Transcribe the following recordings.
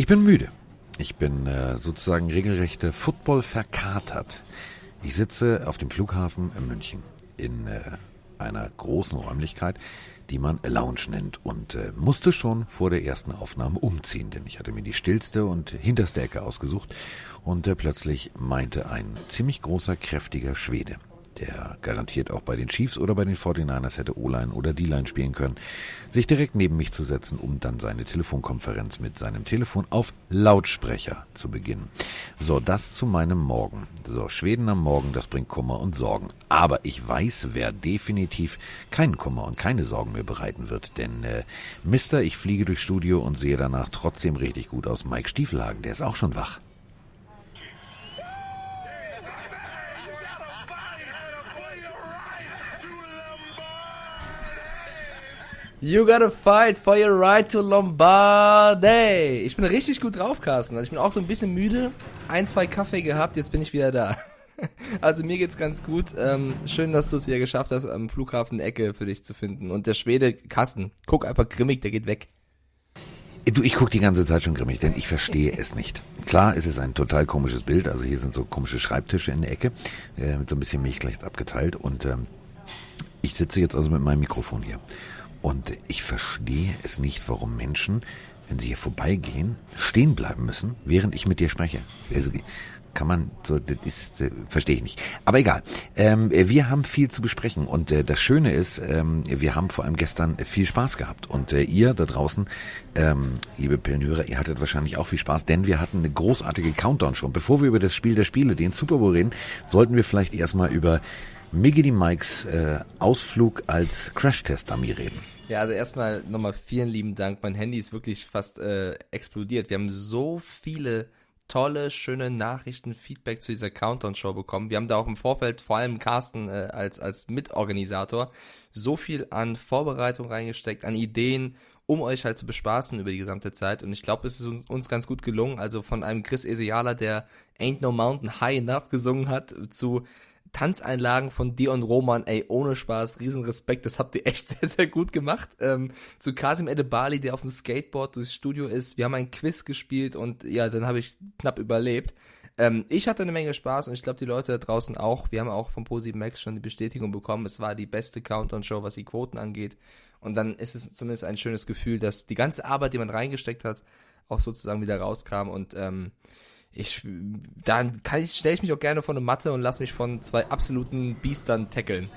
Ich bin müde. Ich bin äh, sozusagen regelrecht äh, Football verkatert. Ich sitze auf dem Flughafen in München in äh, einer großen Räumlichkeit, die man Lounge nennt und äh, musste schon vor der ersten Aufnahme umziehen, denn ich hatte mir die stillste und hinterste Ecke ausgesucht und äh, plötzlich meinte ein ziemlich großer, kräftiger Schwede, der garantiert auch bei den Chiefs oder bei den 49ers hätte O-Line oder D-Line spielen können, sich direkt neben mich zu setzen, um dann seine Telefonkonferenz mit seinem Telefon auf Lautsprecher zu beginnen. So, das zu meinem Morgen. So, Schweden am Morgen, das bringt Kummer und Sorgen. Aber ich weiß, wer definitiv keinen Kummer und keine Sorgen mehr bereiten wird, denn äh, Mister, ich fliege durchs Studio und sehe danach trotzdem richtig gut aus. Mike Stiefelhagen, der ist auch schon wach. You gotta fight for your right to Lombardy. Ich bin richtig gut drauf, Carsten. Also ich bin auch so ein bisschen müde. Ein, zwei Kaffee gehabt, jetzt bin ich wieder da. Also mir geht's ganz gut. Ähm, schön, dass du es wieder geschafft hast, am Flughafen eine Ecke für dich zu finden. Und der Schwede, Carsten, guck einfach grimmig, der geht weg. Du, ich gucke die ganze Zeit schon grimmig, denn ich verstehe es nicht. Klar, es ist ein total komisches Bild. Also hier sind so komische Schreibtische in der Ecke, äh, mit so ein bisschen Milchgleich abgeteilt. Und ähm, ich sitze jetzt also mit meinem Mikrofon hier. Und ich verstehe es nicht, warum Menschen, wenn sie hier vorbeigehen, stehen bleiben müssen, während ich mit dir spreche. Also, kann man so, das ist, äh, verstehe ich nicht. Aber egal. Ähm, wir haben viel zu besprechen und äh, das Schöne ist, ähm, wir haben vor allem gestern viel Spaß gehabt und äh, ihr da draußen, ähm, liebe Pillenhörer, ihr hattet wahrscheinlich auch viel Spaß, denn wir hatten eine großartige Countdown schon. Bevor wir über das Spiel der Spiele, den Super Bowl reden, sollten wir vielleicht erstmal über Miggity Mikes äh, Ausflug als Crash-Test-Dummy reden. Ja, also erstmal nochmal vielen lieben Dank. Mein Handy ist wirklich fast äh, explodiert. Wir haben so viele tolle, schöne Nachrichten, Feedback zu dieser Countdown-Show bekommen. Wir haben da auch im Vorfeld, vor allem Carsten äh, als, als Mitorganisator, so viel an Vorbereitung reingesteckt, an Ideen, um euch halt zu bespaßen über die gesamte Zeit. Und ich glaube, es ist uns, uns, ganz gut gelungen. Also von einem Chris Eseala, der Ain't No Mountain High Enough gesungen hat, zu Tanzeinlagen von Dion Roman, ey, ohne Spaß, riesen Respekt, das habt ihr echt sehr, sehr gut gemacht. Ähm, zu Kasim Edebali, der auf dem Skateboard durchs Studio ist. Wir haben ein Quiz gespielt und ja, dann habe ich knapp überlebt. Ähm, ich hatte eine Menge Spaß und ich glaube, die Leute da draußen auch. Wir haben auch von Posi Max schon die Bestätigung bekommen, es war die beste Countdown-Show, was die Quoten angeht. Und dann ist es zumindest ein schönes Gefühl, dass die ganze Arbeit, die man reingesteckt hat, auch sozusagen wieder rauskam und ähm, ich, dann kann ich, stelle ich mich auch gerne vor eine Matte und lass mich von zwei absoluten Biestern tackeln.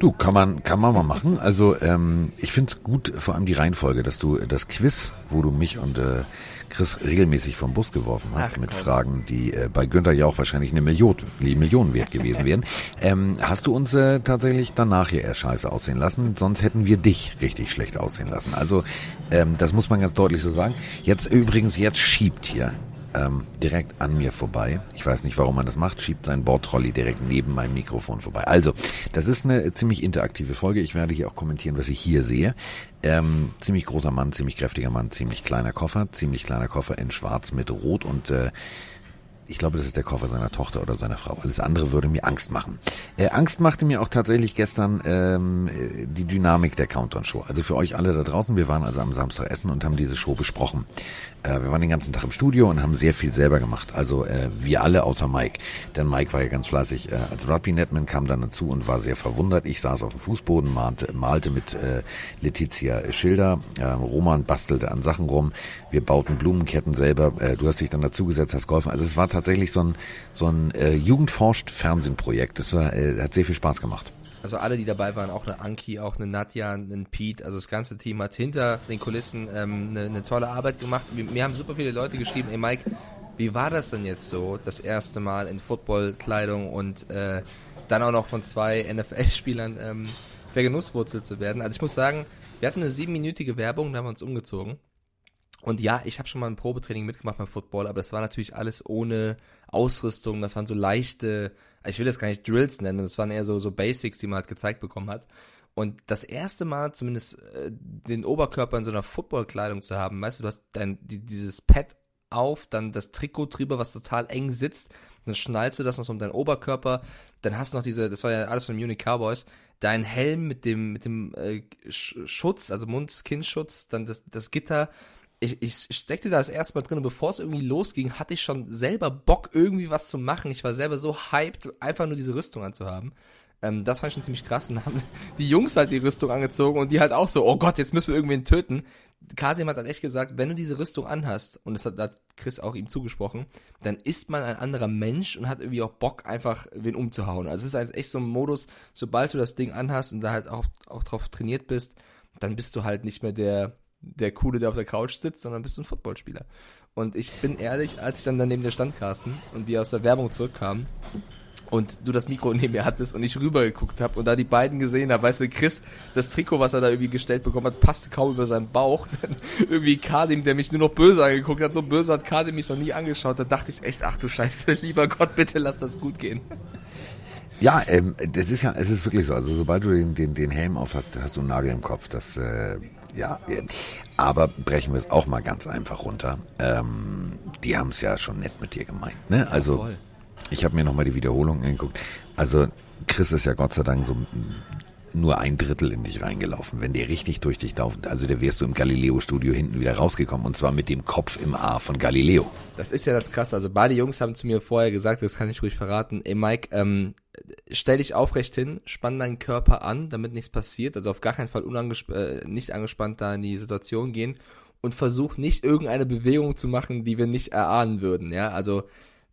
Du, kann man, kann man mal machen. Also ähm, ich finde es gut, vor allem die Reihenfolge, dass du das Quiz, wo du mich und äh, Chris regelmäßig vom Bus geworfen hast, Ach, mit Fragen, die äh, bei Günther ja auch wahrscheinlich eine Million, die Millionen wert gewesen wären, ähm, hast du uns äh, tatsächlich danach hier erst scheiße aussehen lassen, sonst hätten wir dich richtig schlecht aussehen lassen. Also ähm, das muss man ganz deutlich so sagen. Jetzt übrigens, jetzt schiebt hier ähm, direkt an mir vorbei. Ich weiß nicht, warum man das macht, schiebt seinen Bordtrolley direkt neben meinem Mikrofon vorbei. Also, das ist eine ziemlich interaktive Folge. Ich werde hier auch kommentieren, was ich hier sehe. Ähm, ziemlich großer Mann, ziemlich kräftiger Mann, ziemlich kleiner Koffer, ziemlich kleiner Koffer in schwarz mit rot und äh, ich glaube, das ist der Koffer seiner Tochter oder seiner Frau. Alles andere würde mir Angst machen. Äh, Angst machte mir auch tatsächlich gestern ähm, die Dynamik der Countdown-Show. Also für euch alle da draußen, wir waren also am Samstag essen und haben diese Show besprochen. Äh, wir waren den ganzen Tag im Studio und haben sehr viel selber gemacht. Also äh, wir alle außer Mike. Denn Mike war ja ganz fleißig äh, als Rugby Netman, kam dann dazu und war sehr verwundert. Ich saß auf dem Fußboden, malte, malte mit äh, Letizia Schilder. Äh, Roman bastelte an Sachen rum. Wir bauten Blumenketten selber. Äh, du hast dich dann dazugesetzt, hast geholfen. Also es war tatsächlich so ein, so ein äh, Jugendforscht-Fernsehprojekt. Das war, äh, hat sehr viel Spaß gemacht. Also alle, die dabei waren, auch eine Anki, auch eine Nadja, ein Pete, also das ganze Team hat hinter den Kulissen ähm, eine, eine tolle Arbeit gemacht. Wir, mir haben super viele Leute geschrieben, ey Mike, wie war das denn jetzt so, das erste Mal in Footballkleidung und äh, dann auch noch von zwei NFL-Spielern ähm, vergenusswurzelt zu werden? Also ich muss sagen, wir hatten eine siebenminütige Werbung, da haben wir uns umgezogen. Und ja, ich habe schon mal ein Probetraining mitgemacht beim Football, aber das war natürlich alles ohne Ausrüstung. Das waren so leichte, ich will das gar nicht Drills nennen, das waren eher so, so Basics, die man halt gezeigt bekommen hat. Und das erste Mal zumindest äh, den Oberkörper in so einer Footballkleidung zu haben, weißt du, du hast dein, die, dieses Pad auf, dann das Trikot drüber, was total eng sitzt, dann schnallst du das noch so um deinen Oberkörper, dann hast du noch diese, das war ja alles von Munich Cowboys, dein Helm mit dem, mit dem äh, Schutz, also Mund-Kinnschutz, dann das, das Gitter, ich, ich steckte da das erste Mal drin und bevor es irgendwie losging, hatte ich schon selber Bock, irgendwie was zu machen. Ich war selber so hyped, einfach nur diese Rüstung anzuhaben. Ähm, das fand ich schon ziemlich krass. Und dann haben die Jungs halt die Rüstung angezogen und die halt auch so, oh Gott, jetzt müssen wir irgendwen töten. Kasim hat dann echt gesagt, wenn du diese Rüstung anhast, und das hat, hat Chris auch ihm zugesprochen, dann ist man ein anderer Mensch und hat irgendwie auch Bock, einfach wen umzuhauen. Also es ist halt echt so ein Modus, sobald du das Ding anhast und da halt auch, auch drauf trainiert bist, dann bist du halt nicht mehr der, der Coole, der auf der Couch sitzt, sondern bist du ein Footballspieler. Und ich bin ehrlich, als ich dann daneben der stand, Carsten, und wir aus der Werbung zurückkamen, und du das Mikro neben mir hattest und ich rübergeguckt habe und da die beiden gesehen habe, weißt du, Chris, das Trikot, was er da irgendwie gestellt bekommen hat, passte kaum über seinen Bauch. Dann irgendwie Kasim, der mich nur noch böse angeguckt hat, so böse hat Kasim mich noch nie angeschaut. Da dachte ich echt, ach du Scheiße, lieber Gott, bitte lass das gut gehen. Ja, ähm, das ist ja, es ist wirklich so. Also sobald du den, den, den Helm auf hast, hast du einen Nagel im Kopf. Das, äh, ja, aber brechen wir es auch mal ganz einfach runter. Ähm, die haben es ja schon nett mit dir gemeint, ne? Also ja, ich habe mir nochmal die Wiederholung angeguckt. Also Chris ist ja Gott sei Dank so nur ein Drittel in dich reingelaufen. Wenn der richtig durch dich laufen, also der wärst du im Galileo-Studio hinten wieder rausgekommen und zwar mit dem Kopf im A von Galileo. Das ist ja das Krasse. Also beide Jungs haben zu mir vorher gesagt, das kann ich ruhig verraten. Ey Mike, ähm, stell dich aufrecht hin, spann deinen Körper an, damit nichts passiert. Also auf gar keinen Fall unangesp äh, nicht angespannt da in die Situation gehen und versuch nicht irgendeine Bewegung zu machen, die wir nicht erahnen würden. Ja, also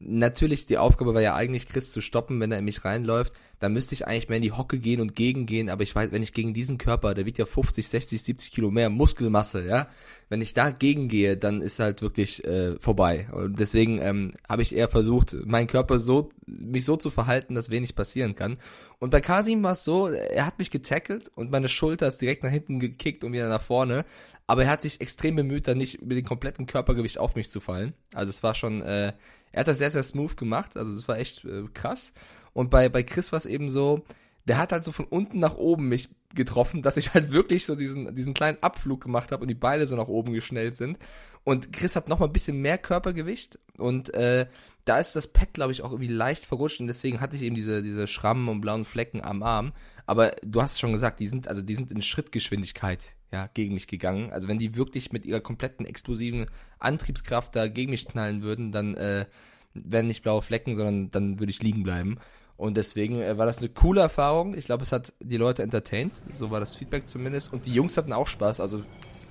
natürlich, die Aufgabe war ja eigentlich, Chris zu stoppen, wenn er in mich reinläuft. Da müsste ich eigentlich mehr in die Hocke gehen und gegengehen, aber ich weiß, wenn ich gegen diesen Körper, der wiegt ja 50, 60, 70 Kilo mehr Muskelmasse, ja, wenn ich da gegengehe, dann ist halt wirklich äh, vorbei. Und deswegen ähm, habe ich eher versucht, meinen Körper so, mich so zu verhalten, dass wenig passieren kann. Und bei Kasim war es so, er hat mich getackelt und meine Schulter ist direkt nach hinten gekickt und wieder nach vorne. Aber er hat sich extrem bemüht, dann nicht mit dem kompletten Körpergewicht auf mich zu fallen. Also es war schon äh, er hat das sehr, sehr smooth gemacht, also das war echt äh, krass. Und bei, bei Chris war es eben so, der hat halt so von unten nach oben mich getroffen, dass ich halt wirklich so diesen, diesen kleinen Abflug gemacht habe und die Beine so nach oben geschnellt sind. Und Chris hat noch mal ein bisschen mehr Körpergewicht und äh, da ist das Pad, glaube ich, auch irgendwie leicht verrutscht und deswegen hatte ich eben diese, diese Schrammen und blauen Flecken am Arm. Aber du hast schon gesagt, die sind, also die sind in Schrittgeschwindigkeit ja, gegen mich gegangen. Also wenn die wirklich mit ihrer kompletten explosiven Antriebskraft da gegen mich knallen würden, dann äh, wären nicht blaue Flecken, sondern dann würde ich liegen bleiben. Und deswegen äh, war das eine coole Erfahrung. Ich glaube, es hat die Leute entertained. So war das Feedback zumindest. Und die Jungs hatten auch Spaß. Also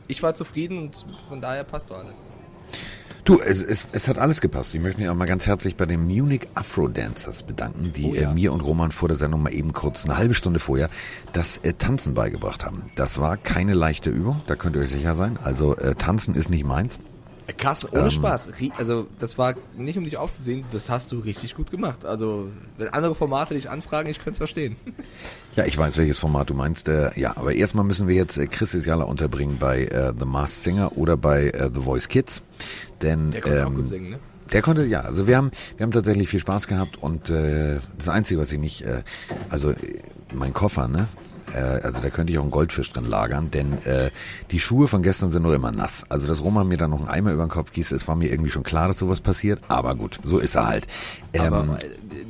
ich war zufrieden und von daher passt doch alles. Du, es, es, es hat alles gepasst. Ich möchte mich auch mal ganz herzlich bei den Munich Afro Dancers bedanken, die oh ja. äh, mir und Roman vor der Sendung mal eben kurz eine halbe Stunde vorher das äh, Tanzen beigebracht haben. Das war keine leichte Übung, da könnt ihr euch sicher sein. Also äh, Tanzen ist nicht meins. Krass, ohne ähm, Spaß. Also das war nicht um dich aufzusehen, das hast du richtig gut gemacht. Also wenn andere Formate dich anfragen, ich könnte es verstehen. Ja, ich weiß, welches Format du meinst. Äh, ja, aber erstmal müssen wir jetzt äh, Chris Isiala unterbringen bei äh, The Masked Singer oder bei äh, The Voice Kids. Denn der konnte ähm, auch gut singen, ne? Der konnte, ja, also wir haben, wir haben tatsächlich viel Spaß gehabt und äh, das Einzige, was ich nicht, äh, also mein Koffer, ne, äh, also da könnte ich auch einen Goldfisch drin lagern, denn äh, die Schuhe von gestern sind nur immer nass. Also dass Roman mir da noch einen Eimer über den Kopf gießt, es war mir irgendwie schon klar, dass sowas passiert. Aber gut, so ist er halt. Ähm, aber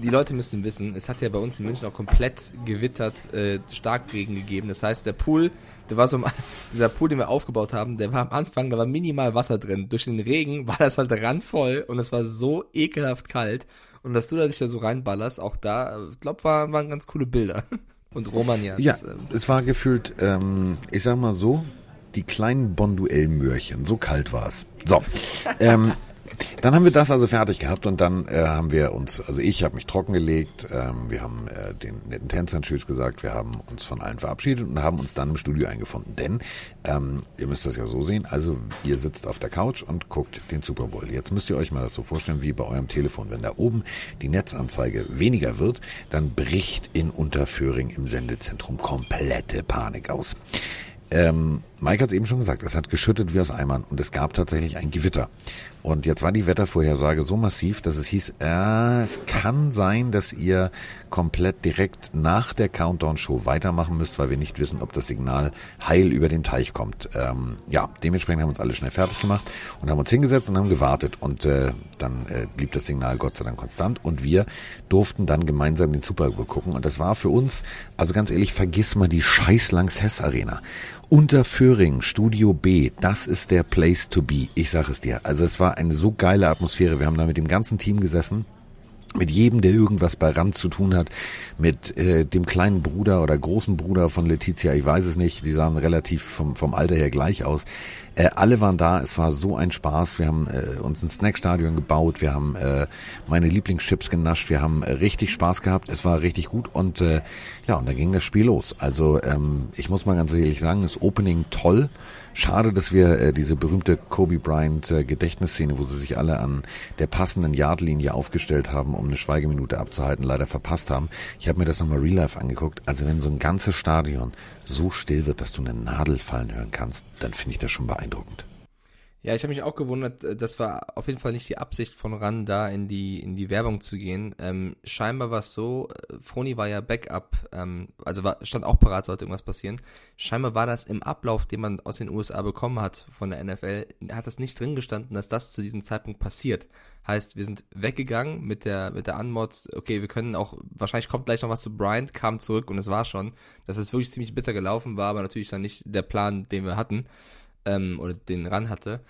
die Leute müssen wissen, es hat ja bei uns in München auch komplett gewittert, äh, Starkregen gegeben. Das heißt, der Pool der war so, dieser Pool, den wir aufgebaut haben, der war am Anfang, da war minimal Wasser drin. Durch den Regen war das halt randvoll und es war so ekelhaft kalt. Und dass du da dich da so reinballerst, auch da, ich glaube, war, waren ganz coole Bilder. Und Romagna. Ja, ähm, es war gefühlt, ähm, ich sag mal so, die kleinen Bonduell-Möhrchen. So kalt war es. So. ähm, dann haben wir das also fertig gehabt und dann äh, haben wir uns, also ich habe mich trockengelegt, ähm, wir haben äh, den netten Tänzern Tschüss gesagt, wir haben uns von allen verabschiedet und haben uns dann im Studio eingefunden. Denn ähm, ihr müsst das ja so sehen, also ihr sitzt auf der Couch und guckt den Super Bowl. Jetzt müsst ihr euch mal das so vorstellen wie bei eurem Telefon. Wenn da oben die Netzanzeige weniger wird, dann bricht in Unterföhring im Sendezentrum komplette Panik aus. Ähm, Mike hat es eben schon gesagt, es hat geschüttet wie aus Eimern und es gab tatsächlich ein Gewitter. Und jetzt war die Wettervorhersage so massiv, dass es hieß, äh, es kann sein, dass ihr komplett direkt nach der Countdown-Show weitermachen müsst, weil wir nicht wissen, ob das Signal heil über den Teich kommt. Ähm, ja, dementsprechend haben wir uns alle schnell fertig gemacht und haben uns hingesetzt und haben gewartet. Und äh, dann äh, blieb das Signal Gott sei Dank konstant und wir durften dann gemeinsam den Super Bowl gucken. Und das war für uns, also ganz ehrlich, vergiss mal die scheiß Lanxess Arena. Unterföhring, Studio B, das ist der Place to be. Ich sag es dir. Also es war eine so geile Atmosphäre. Wir haben da mit dem ganzen Team gesessen mit jedem, der irgendwas bei Rand zu tun hat, mit äh, dem kleinen Bruder oder großen Bruder von Letizia, ich weiß es nicht, die sahen relativ vom, vom Alter her gleich aus. Äh, alle waren da, es war so ein Spaß. Wir haben äh, uns ein Snackstadion gebaut, wir haben äh, meine Lieblingschips genascht, wir haben äh, richtig Spaß gehabt, es war richtig gut und äh, ja, und dann ging das Spiel los. Also ähm, ich muss mal ganz ehrlich sagen, das Opening toll. Schade, dass wir äh, diese berühmte Kobe Bryant äh, Gedächtnisszene, wo sie sich alle an der passenden Yardlinie aufgestellt haben, um eine Schweigeminute abzuhalten, leider verpasst haben. Ich habe mir das nochmal real life angeguckt. Also wenn so ein ganzes Stadion so still wird, dass du eine Nadel fallen hören kannst, dann finde ich das schon beeindruckend. Ja, ich habe mich auch gewundert, äh, das war auf jeden Fall nicht die Absicht von RAN, da in die, in die Werbung zu gehen. Ähm, scheinbar war es so, äh, Froni war ja Backup, ähm, also war, stand auch parat, sollte irgendwas passieren. Scheinbar war das im Ablauf, den man aus den USA bekommen hat von der NFL, hat das nicht drin gestanden, dass das zu diesem Zeitpunkt passiert. Heißt, wir sind weggegangen mit der, mit der Anmod, okay, wir können auch, wahrscheinlich kommt gleich noch was zu Bryant, kam zurück und es war schon. Das ist wirklich ziemlich bitter gelaufen, war aber natürlich dann nicht der Plan, den wir hatten ähm, oder den ran hatte.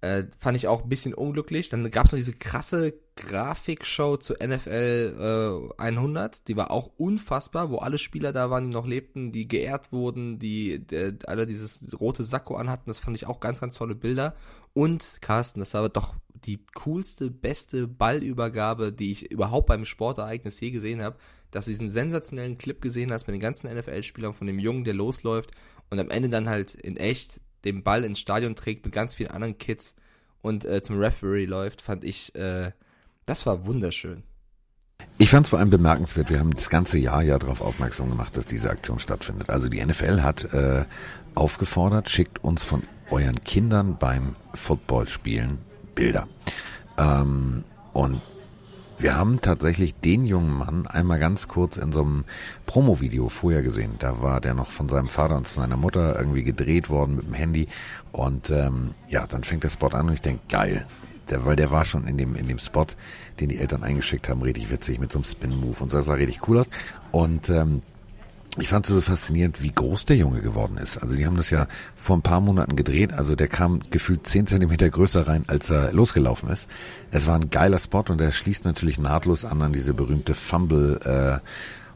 Äh, fand ich auch ein bisschen unglücklich. Dann gab es noch diese krasse Grafikshow zu NFL äh, 100, die war auch unfassbar, wo alle Spieler da waren, die noch lebten, die geehrt wurden, die äh, alle dieses rote Sakko anhatten. Das fand ich auch ganz, ganz tolle Bilder. Und Carsten, das war doch die coolste, beste Ballübergabe, die ich überhaupt beim Sportereignis je gesehen habe, dass du diesen sensationellen Clip gesehen hast mit den ganzen NFL-Spielern von dem Jungen, der losläuft und am Ende dann halt in echt den Ball ins Stadion trägt mit ganz vielen anderen Kids und äh, zum Referee läuft, fand ich, äh, das war wunderschön. Ich fand es vor allem bemerkenswert, wir haben das ganze Jahr ja darauf aufmerksam gemacht, dass diese Aktion stattfindet. Also die NFL hat äh, aufgefordert, schickt uns von euren Kindern beim Footballspielen Bilder. Ähm, und wir haben tatsächlich den jungen Mann einmal ganz kurz in so einem Promo-Video vorher gesehen. Da war der noch von seinem Vater und seiner Mutter irgendwie gedreht worden mit dem Handy. Und ähm, ja, dann fängt der Spot an und ich denke, geil. Der, weil der war schon in dem, in dem Spot, den die Eltern eingeschickt haben, richtig witzig mit so einem Spin-Move und so, sah richtig cool aus. Und ähm, ich fand es so faszinierend, wie groß der Junge geworden ist. Also die haben das ja vor ein paar Monaten gedreht. Also der kam gefühlt zehn Zentimeter größer rein, als er losgelaufen ist. Es war ein geiler Spot und er schließt natürlich nahtlos an an diese berühmte Fumble äh,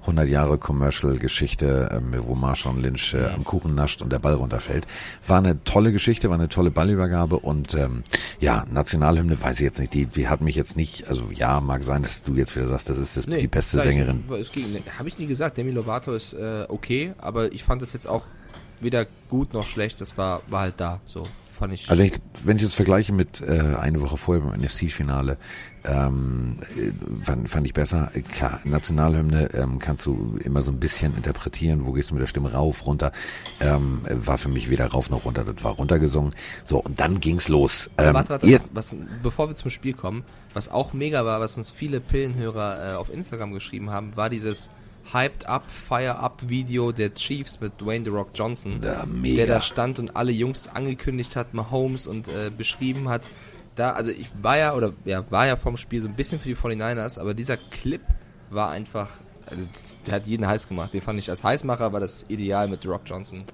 100 Jahre Commercial-Geschichte, ähm, wo Marshawn Lynch äh, am Kuchen nascht und der Ball runterfällt. War eine tolle Geschichte, war eine tolle Ballübergabe und ähm, ja, Nationalhymne weiß ich jetzt nicht, die, die hat mich jetzt nicht, also ja, mag sein, dass du jetzt wieder sagst, das ist das, nee, die beste Sängerin. Habe ich nie gesagt, Demi Lovato ist äh, okay, aber ich fand das jetzt auch weder gut noch schlecht, das war, war halt da, so fand ich. Also ich, wenn ich das vergleiche mit äh, eine Woche vorher beim NFC-Finale, ähm, fand, fand ich besser. Klar, Nationalhymne ähm, kannst du immer so ein bisschen interpretieren, wo gehst du mit der Stimme rauf, runter. Ähm, war für mich weder rauf noch runter, das war runtergesungen. So, und dann ging's los. Ähm, warte, warte, was, was, bevor wir zum Spiel kommen, was auch mega war, was uns viele Pillenhörer äh, auf Instagram geschrieben haben, war dieses Hyped Up, Fire Up Video der Chiefs mit Dwayne The Rock Johnson, ja, der da stand und alle Jungs angekündigt hat, Mahomes und äh, beschrieben hat. Da, also ich war ja, oder ja, war ja vom Spiel so ein bisschen für die 49ers, aber dieser Clip war einfach, also der hat jeden heiß gemacht. Den fand ich als Heißmacher, war das ideal mit The Rock Johnson.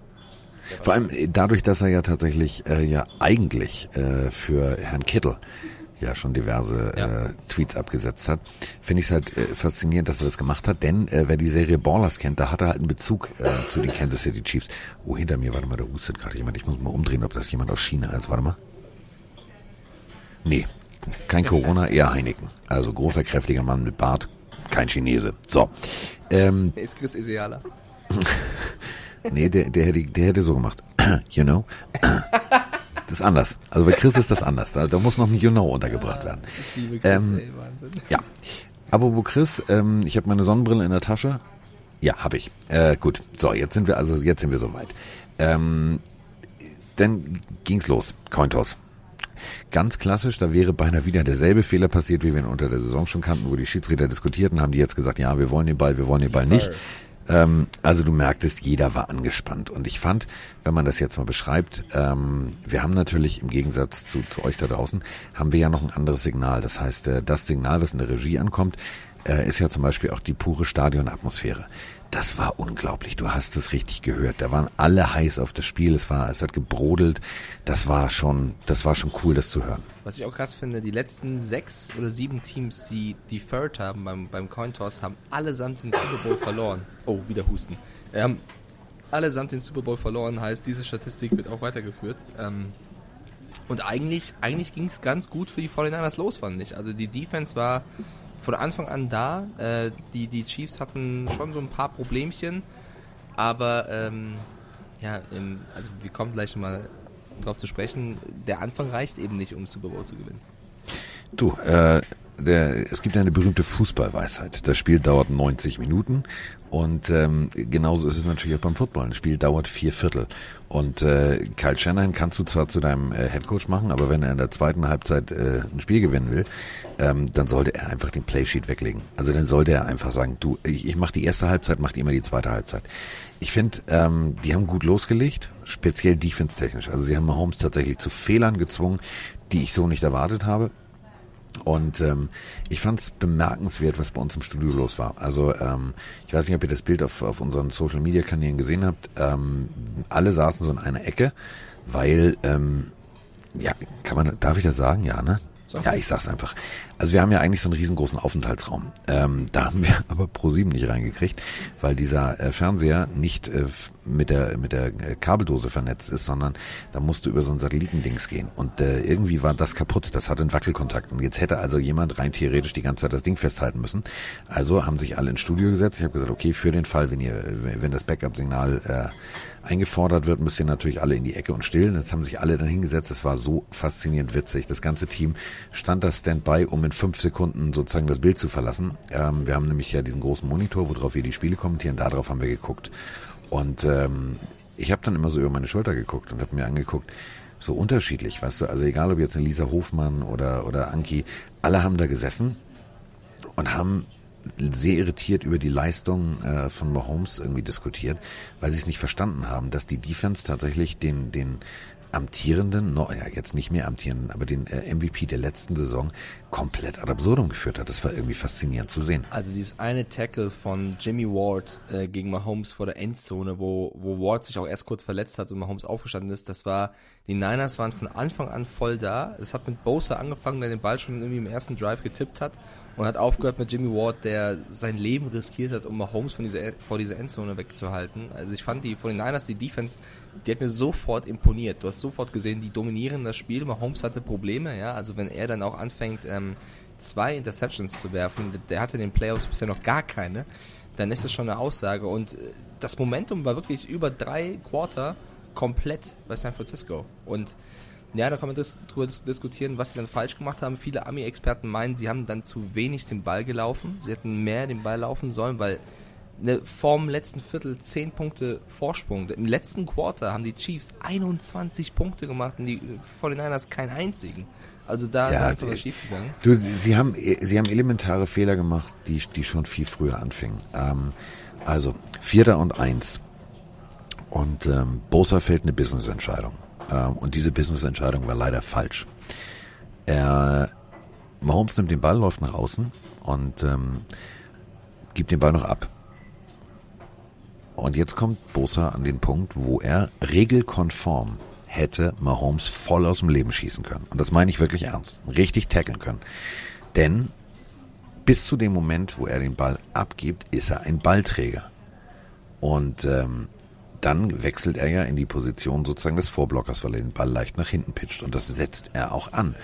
Vor allem äh, dadurch, dass er ja tatsächlich äh, ja eigentlich äh, für Herrn Kittel ja schon diverse ja. Äh, Tweets abgesetzt hat, finde ich es halt äh, faszinierend, dass er das gemacht hat, denn äh, wer die Serie Ballers kennt, da hat er halt einen Bezug äh, zu den Kansas City Chiefs. Oh, hinter mir, warte mal, da hustet gerade jemand. Ich muss mal umdrehen, ob das jemand aus China ist. Warte mal. Nee, kein Corona, eher Heineken. Also großer, kräftiger Mann mit Bart, kein Chinese. So. Ähm, ist Chris Isiala. nee, der, der, hätte, der hätte so gemacht. you know? Das ist anders. Also bei Chris ist das anders. Da, da muss noch ein You know untergebracht werden. Ich liebe Chris, ähm, ey, Wahnsinn. Ja. Aber wo Chris, ähm, ich habe meine Sonnenbrille in der Tasche. Ja, habe ich. Äh, gut. So, jetzt sind wir also jetzt sind wir soweit. Ähm, dann ging's los. Cointos. Ganz klassisch, da wäre beinahe wieder derselbe Fehler passiert, wie wir ihn unter der Saison schon kannten, wo die Schiedsrichter diskutierten, haben die jetzt gesagt, ja, wir wollen den Ball, wir wollen den Ball nicht. Ähm, also du merktest, jeder war angespannt. Und ich fand, wenn man das jetzt mal beschreibt, ähm, wir haben natürlich im Gegensatz zu, zu euch da draußen, haben wir ja noch ein anderes Signal. Das heißt, äh, das Signal, was in der Regie ankommt, äh, ist ja zum Beispiel auch die pure Stadionatmosphäre. Das war unglaublich. Du hast es richtig gehört. Da waren alle heiß auf das Spiel. Es war, es hat gebrodelt. Das war schon, das war schon cool, das zu hören. Was ich auch krass finde, die letzten sechs oder sieben Teams, die deferred haben beim, beim Cointoss, haben allesamt den Super Bowl verloren. Oh, wieder Husten. Ähm, allesamt den Super Bowl verloren, heißt, diese Statistik wird auch weitergeführt. Ähm, und eigentlich, eigentlich ging es ganz gut für die 49ers los, fand ich. Also die Defense war von Anfang an da. Äh, die, die Chiefs hatten schon so ein paar Problemchen, aber ähm, ja, im, also wir kommen gleich mal drauf zu sprechen. Der Anfang reicht eben nicht, um Super Bowl zu gewinnen. Du, äh, der, es gibt eine berühmte Fußballweisheit. Das Spiel dauert 90 Minuten und ähm, genauso ist es natürlich auch beim Football. Ein Spiel dauert vier Viertel. Und äh, Kyle Shanahan kannst du zwar zu deinem äh, Headcoach machen, aber wenn er in der zweiten Halbzeit äh, ein Spiel gewinnen will, ähm, dann sollte er einfach den Playsheet weglegen. Also dann sollte er einfach sagen, du, ich, ich mache die erste Halbzeit, mach immer die zweite Halbzeit. Ich finde, ähm, die haben gut losgelegt, speziell defense-technisch. Also sie haben Mahomes tatsächlich zu Fehlern gezwungen, die ich so nicht erwartet habe. Und ähm, ich fand es bemerkenswert, was bei uns im Studio los war. Also ähm, ich weiß nicht, ob ihr das Bild auf, auf unseren Social-Media-Kanälen gesehen habt. Ähm, alle saßen so in einer Ecke, weil, ähm, ja, kann man, darf ich das sagen? Ja, ne? So. Ja, ich sag's einfach. Also wir haben ja eigentlich so einen riesengroßen Aufenthaltsraum. Ähm, da haben wir aber Pro7 nicht reingekriegt, weil dieser äh, Fernseher nicht äh, mit der mit der äh, Kabeldose vernetzt ist, sondern da musste über so ein Satellitendings gehen. Und äh, irgendwie war das kaputt. Das hatte einen Wackelkontakt. Und jetzt hätte also jemand rein theoretisch die ganze Zeit das Ding festhalten müssen. Also haben sich alle ins Studio gesetzt. Ich habe gesagt, okay, für den Fall, wenn ihr, wenn das Backup-Signal äh, eingefordert wird, müsst ihr natürlich alle in die Ecke und stillen. Jetzt haben sich alle dann hingesetzt. Es war so faszinierend witzig. Das ganze Team stand da Standby, um in fünf Sekunden sozusagen das Bild zu verlassen. Ähm, wir haben nämlich ja diesen großen Monitor, worauf wir die Spiele kommentieren. Darauf haben wir geguckt. Und ähm, ich habe dann immer so über meine Schulter geguckt und habe mir angeguckt, so unterschiedlich, weißt du, also egal ob jetzt eine Lisa Hofmann oder, oder Anki, alle haben da gesessen und haben sehr irritiert über die Leistung äh, von Mahomes irgendwie diskutiert, weil sie es nicht verstanden haben, dass die Defense tatsächlich den, den amtierenden, no, ja jetzt nicht mehr amtierenden, aber den äh, MVP der letzten Saison komplett ad absurdum geführt hat. Das war irgendwie faszinierend zu sehen. Also dieses eine Tackle von Jimmy Ward äh, gegen Mahomes vor der Endzone, wo, wo Ward sich auch erst kurz verletzt hat und Mahomes aufgestanden ist, das war, die Niners waren von Anfang an voll da. Es hat mit Bosa angefangen, der den Ball schon irgendwie im ersten Drive getippt hat und hat aufgehört mit Jimmy Ward, der sein Leben riskiert hat, um Mahomes von dieser, vor dieser Endzone wegzuhalten. Also ich fand die von den Niners, die Defense, die hat mir sofort imponiert. Du hast sofort gesehen, die dominieren das Spiel. Mahomes hatte Probleme, ja. Also wenn er dann auch anfängt, ähm, zwei Interceptions zu werfen, der hatte in den Playoffs bisher noch gar keine, dann ist das schon eine Aussage. Und äh, das Momentum war wirklich über drei Quarter komplett bei San Francisco. Und ja, da kann man das, darüber diskutieren, was sie dann falsch gemacht haben. Viele Ami-Experten meinen, sie haben dann zu wenig den Ball gelaufen. Sie hätten mehr den Ball laufen sollen, weil eine, vorm letzten Viertel 10 Punkte Vorsprung. Im letzten Quarter haben die Chiefs 21 Punkte gemacht und die 49ers keinen einzigen. Also da ja, ist einfach was schiefgegangen. Du, sie, sie, haben, sie haben elementare Fehler gemacht, die, die schon viel früher anfingen. Ähm, also, Vierter und Eins. Und ähm, Bosa fällt eine Business-Entscheidung. Ähm, und diese Business-Entscheidung war leider falsch. Er, Mahomes nimmt den Ball, läuft nach außen und ähm, gibt den Ball noch ab. Und jetzt kommt Bosa an den Punkt, wo er regelkonform hätte Mahomes voll aus dem Leben schießen können. Und das meine ich wirklich ernst. Richtig tackeln können. Denn bis zu dem Moment, wo er den Ball abgibt, ist er ein Ballträger. Und ähm, dann wechselt er ja in die Position sozusagen des Vorblockers, weil er den Ball leicht nach hinten pitcht. Und das setzt er auch an.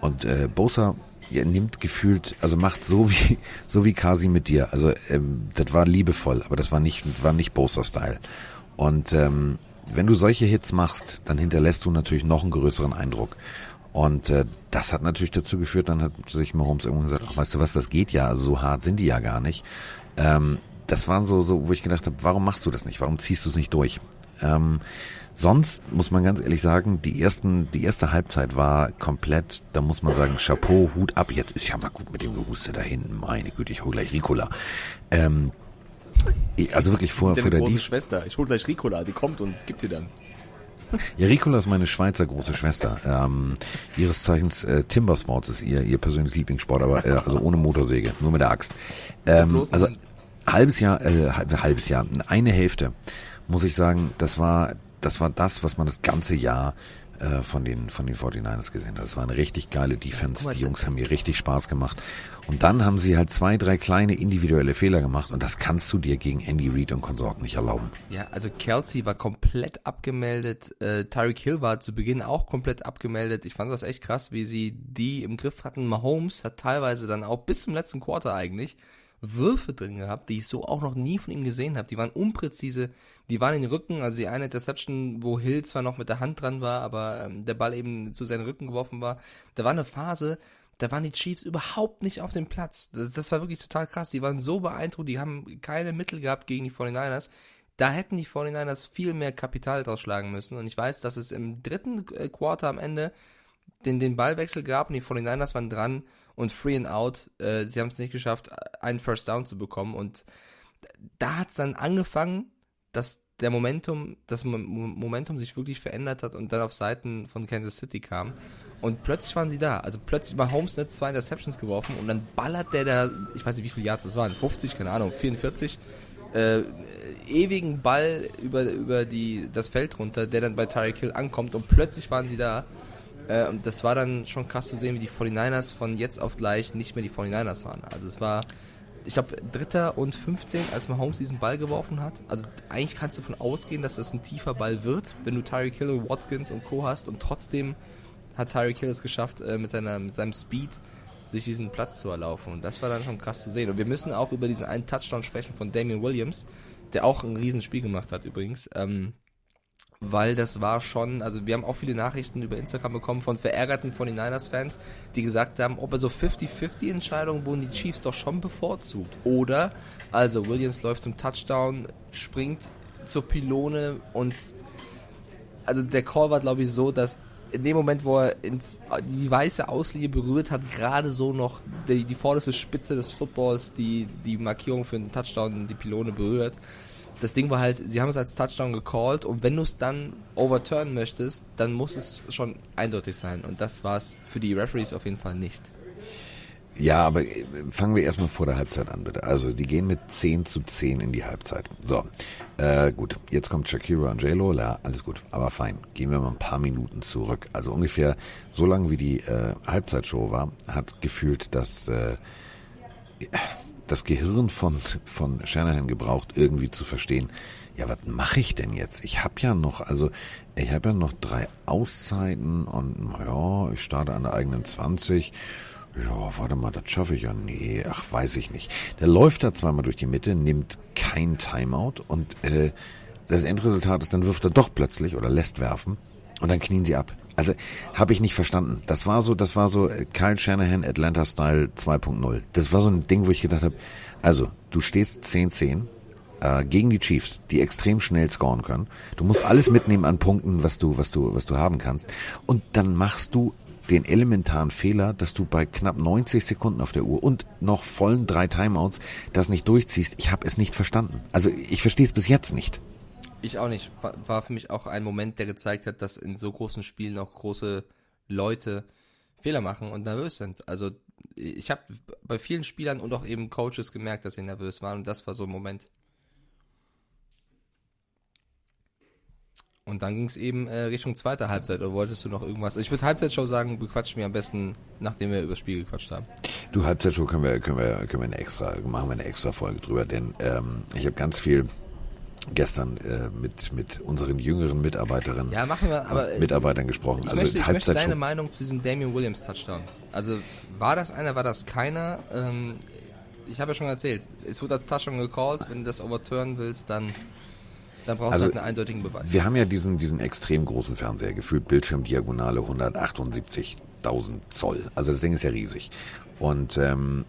Und äh, Bosa ja, nimmt gefühlt, also macht so wie so wie Kasi mit dir. Also ähm, das war liebevoll, aber das war nicht war nicht Bosa-Style. Und ähm, wenn du solche Hits machst, dann hinterlässt du natürlich noch einen größeren Eindruck. Und äh, das hat natürlich dazu geführt, dann hat sich Mahomes irgendwann gesagt, ach, weißt du was, das geht ja, so hart sind die ja gar nicht. Ähm, das waren so, so, wo ich gedacht habe, warum machst du das nicht? Warum ziehst du es nicht durch? Ähm, sonst muss man ganz ehrlich sagen, die ersten, die erste Halbzeit war komplett, da muss man sagen, Chapeau, Hut ab. Jetzt ist ja mal gut mit dem Gehuste da hinten. Meine Güte, ich hole gleich Ricola. Ähm, also wirklich vor, vor der große Schwester. Ich hole gleich Ricola, die kommt und gibt dir dann. Ja, Ricola ist meine Schweizer große Schwester. Ähm, ihres Zeichens äh, Timber Sports ist ihr, ihr persönliches Lieblingssport, aber äh, also ohne Motorsäge, nur mit der Axt. Ähm, also halbes Jahr, äh, halbes Jahr, eine Hälfte, muss ich sagen, das war, das war das, was man das ganze Jahr äh, von den von den 49ers gesehen hat. Das war eine richtig geile Defense. Die Jungs haben mir richtig Spaß gemacht. Und dann haben sie halt zwei, drei kleine individuelle Fehler gemacht und das kannst du dir gegen Andy Reid und Konsorten nicht erlauben. Ja, also Kelsey war komplett abgemeldet. Äh, Tyreek Hill war zu Beginn auch komplett abgemeldet. Ich fand das echt krass, wie sie die im Griff hatten. Mahomes hat teilweise dann auch bis zum letzten Quarter eigentlich Würfe drin gehabt, die ich so auch noch nie von ihm gesehen habe. Die waren unpräzise, die waren in den Rücken, also die eine Interception, wo Hill zwar noch mit der Hand dran war, aber ähm, der Ball eben zu seinen Rücken geworfen war. Da war eine Phase, da waren die Chiefs überhaupt nicht auf dem Platz. Das, das war wirklich total krass. Die waren so beeindruckt, die haben keine Mittel gehabt gegen die 49ers. Da hätten die 49ers viel mehr Kapital draus schlagen müssen. Und ich weiß, dass es im dritten äh, Quarter am Ende den, den Ballwechsel gab und die 49ers waren dran und Free and Out. Äh, sie haben es nicht geschafft, einen First Down zu bekommen. Und da hat es dann angefangen, dass der Momentum, das Momentum sich wirklich verändert hat und dann auf Seiten von Kansas City kam. Und plötzlich waren sie da. Also plötzlich war Holmes nicht zwei Interceptions geworfen und dann ballert der da, ich weiß nicht wie viele Yards das waren, 50, keine Ahnung, 44, äh, ewigen Ball über, über die, das Feld runter, der dann bei Tyreek Hill ankommt und plötzlich waren sie da äh, und das war dann schon krass zu sehen, wie die 49ers von jetzt auf gleich nicht mehr die 49ers waren. Also es war, ich glaube, Dritter und 15, als Mahomes diesen Ball geworfen hat. Also eigentlich kannst du davon ausgehen, dass das ein tiefer Ball wird, wenn du Tyreek Hill, Watkins und Co. hast und trotzdem hat Tyreek Hill es geschafft, äh, mit, seiner, mit seinem Speed sich diesen Platz zu erlaufen. Und das war dann schon krass zu sehen. Und wir müssen auch über diesen einen Touchdown sprechen von Damian Williams, der auch ein Riesenspiel gemacht hat übrigens. Ähm, weil das war schon, also wir haben auch viele Nachrichten über Instagram bekommen von verärgerten von den Niners-Fans, die gesagt haben, ob er so 50-50 Entscheidungen wurden die Chiefs doch schon bevorzugt. Oder, also Williams läuft zum Touchdown, springt zur Pylone und also der Call war glaube ich so, dass in dem Moment, wo er ins, die weiße Auslinie berührt hat, gerade so noch die, die vorderste Spitze des Footballs die, die Markierung für den Touchdown, die Pylone berührt das Ding war halt, sie haben es als Touchdown gecallt und wenn du es dann overturnen möchtest, dann muss es schon eindeutig sein. Und das war es für die Referees auf jeden Fall nicht. Ja, aber äh, fangen wir erstmal vor der Halbzeit an, bitte. Also, die gehen mit 10 zu 10 in die Halbzeit. So, äh, gut, jetzt kommt Shakira und JLo, ja, alles gut, aber fein. Gehen wir mal ein paar Minuten zurück. Also ungefähr so lange wie die äh, Halbzeitshow war, hat gefühlt das, äh, das Gehirn von, von Shanahan gebraucht, irgendwie zu verstehen, ja, was mache ich denn jetzt? Ich habe ja noch, also ich habe ja noch drei Auszeiten und ja, ich starte an der eigenen 20. Ja, warte mal, das schaffe ich ja. Nee, ach, weiß ich nicht. Der läuft da zweimal durch die Mitte, nimmt kein Timeout und äh, das Endresultat ist, dann wirft er doch plötzlich oder lässt werfen und dann knien sie ab. Also habe ich nicht verstanden. Das war so, das war so äh, Kyle Shanahan Atlanta Style 2.0. Das war so ein Ding, wo ich gedacht habe, also du stehst 10-10 äh, gegen die Chiefs, die extrem schnell scoren können. Du musst alles mitnehmen an Punkten, was du, was du, was du haben kannst. Und dann machst du den elementaren Fehler, dass du bei knapp 90 Sekunden auf der Uhr und noch vollen drei Timeouts das nicht durchziehst. Ich habe es nicht verstanden. Also ich verstehe es bis jetzt nicht. Ich auch nicht. War, für mich auch ein Moment, der gezeigt hat, dass in so großen Spielen auch große Leute Fehler machen und nervös sind. Also ich habe bei vielen Spielern und auch eben Coaches gemerkt, dass sie nervös waren und das war so ein Moment. Und dann ging es eben äh, Richtung zweite Halbzeit. Oder wolltest du noch irgendwas? Ich würde Halbzeitshow sagen, bequatschen wir am besten, nachdem wir über das Spiel gequatscht haben. Du, Halbzeitshow können wir, können wir, können wir eine extra, machen wir eine extra Folge drüber, denn ähm, ich habe ganz viel gestern äh, mit mit unseren jüngeren Mitarbeiterinnen ja, machen wir, aber, Mitarbeitern gesprochen. Ich also möchte, ich möchte deine Meinung zu diesem Damian Williams Touchdown. Also war das einer, war das keiner? Ähm, ich habe ja schon erzählt, es wurde als Touchdown gecallt. Wenn du das overturnen willst, dann dann brauchst also, du halt einen eindeutigen Beweis. Wir haben ja diesen diesen extrem großen Fernseher gefühlt Bildschirmdiagonale 178.000 Zoll. Also das Ding ist ja riesig und ähm,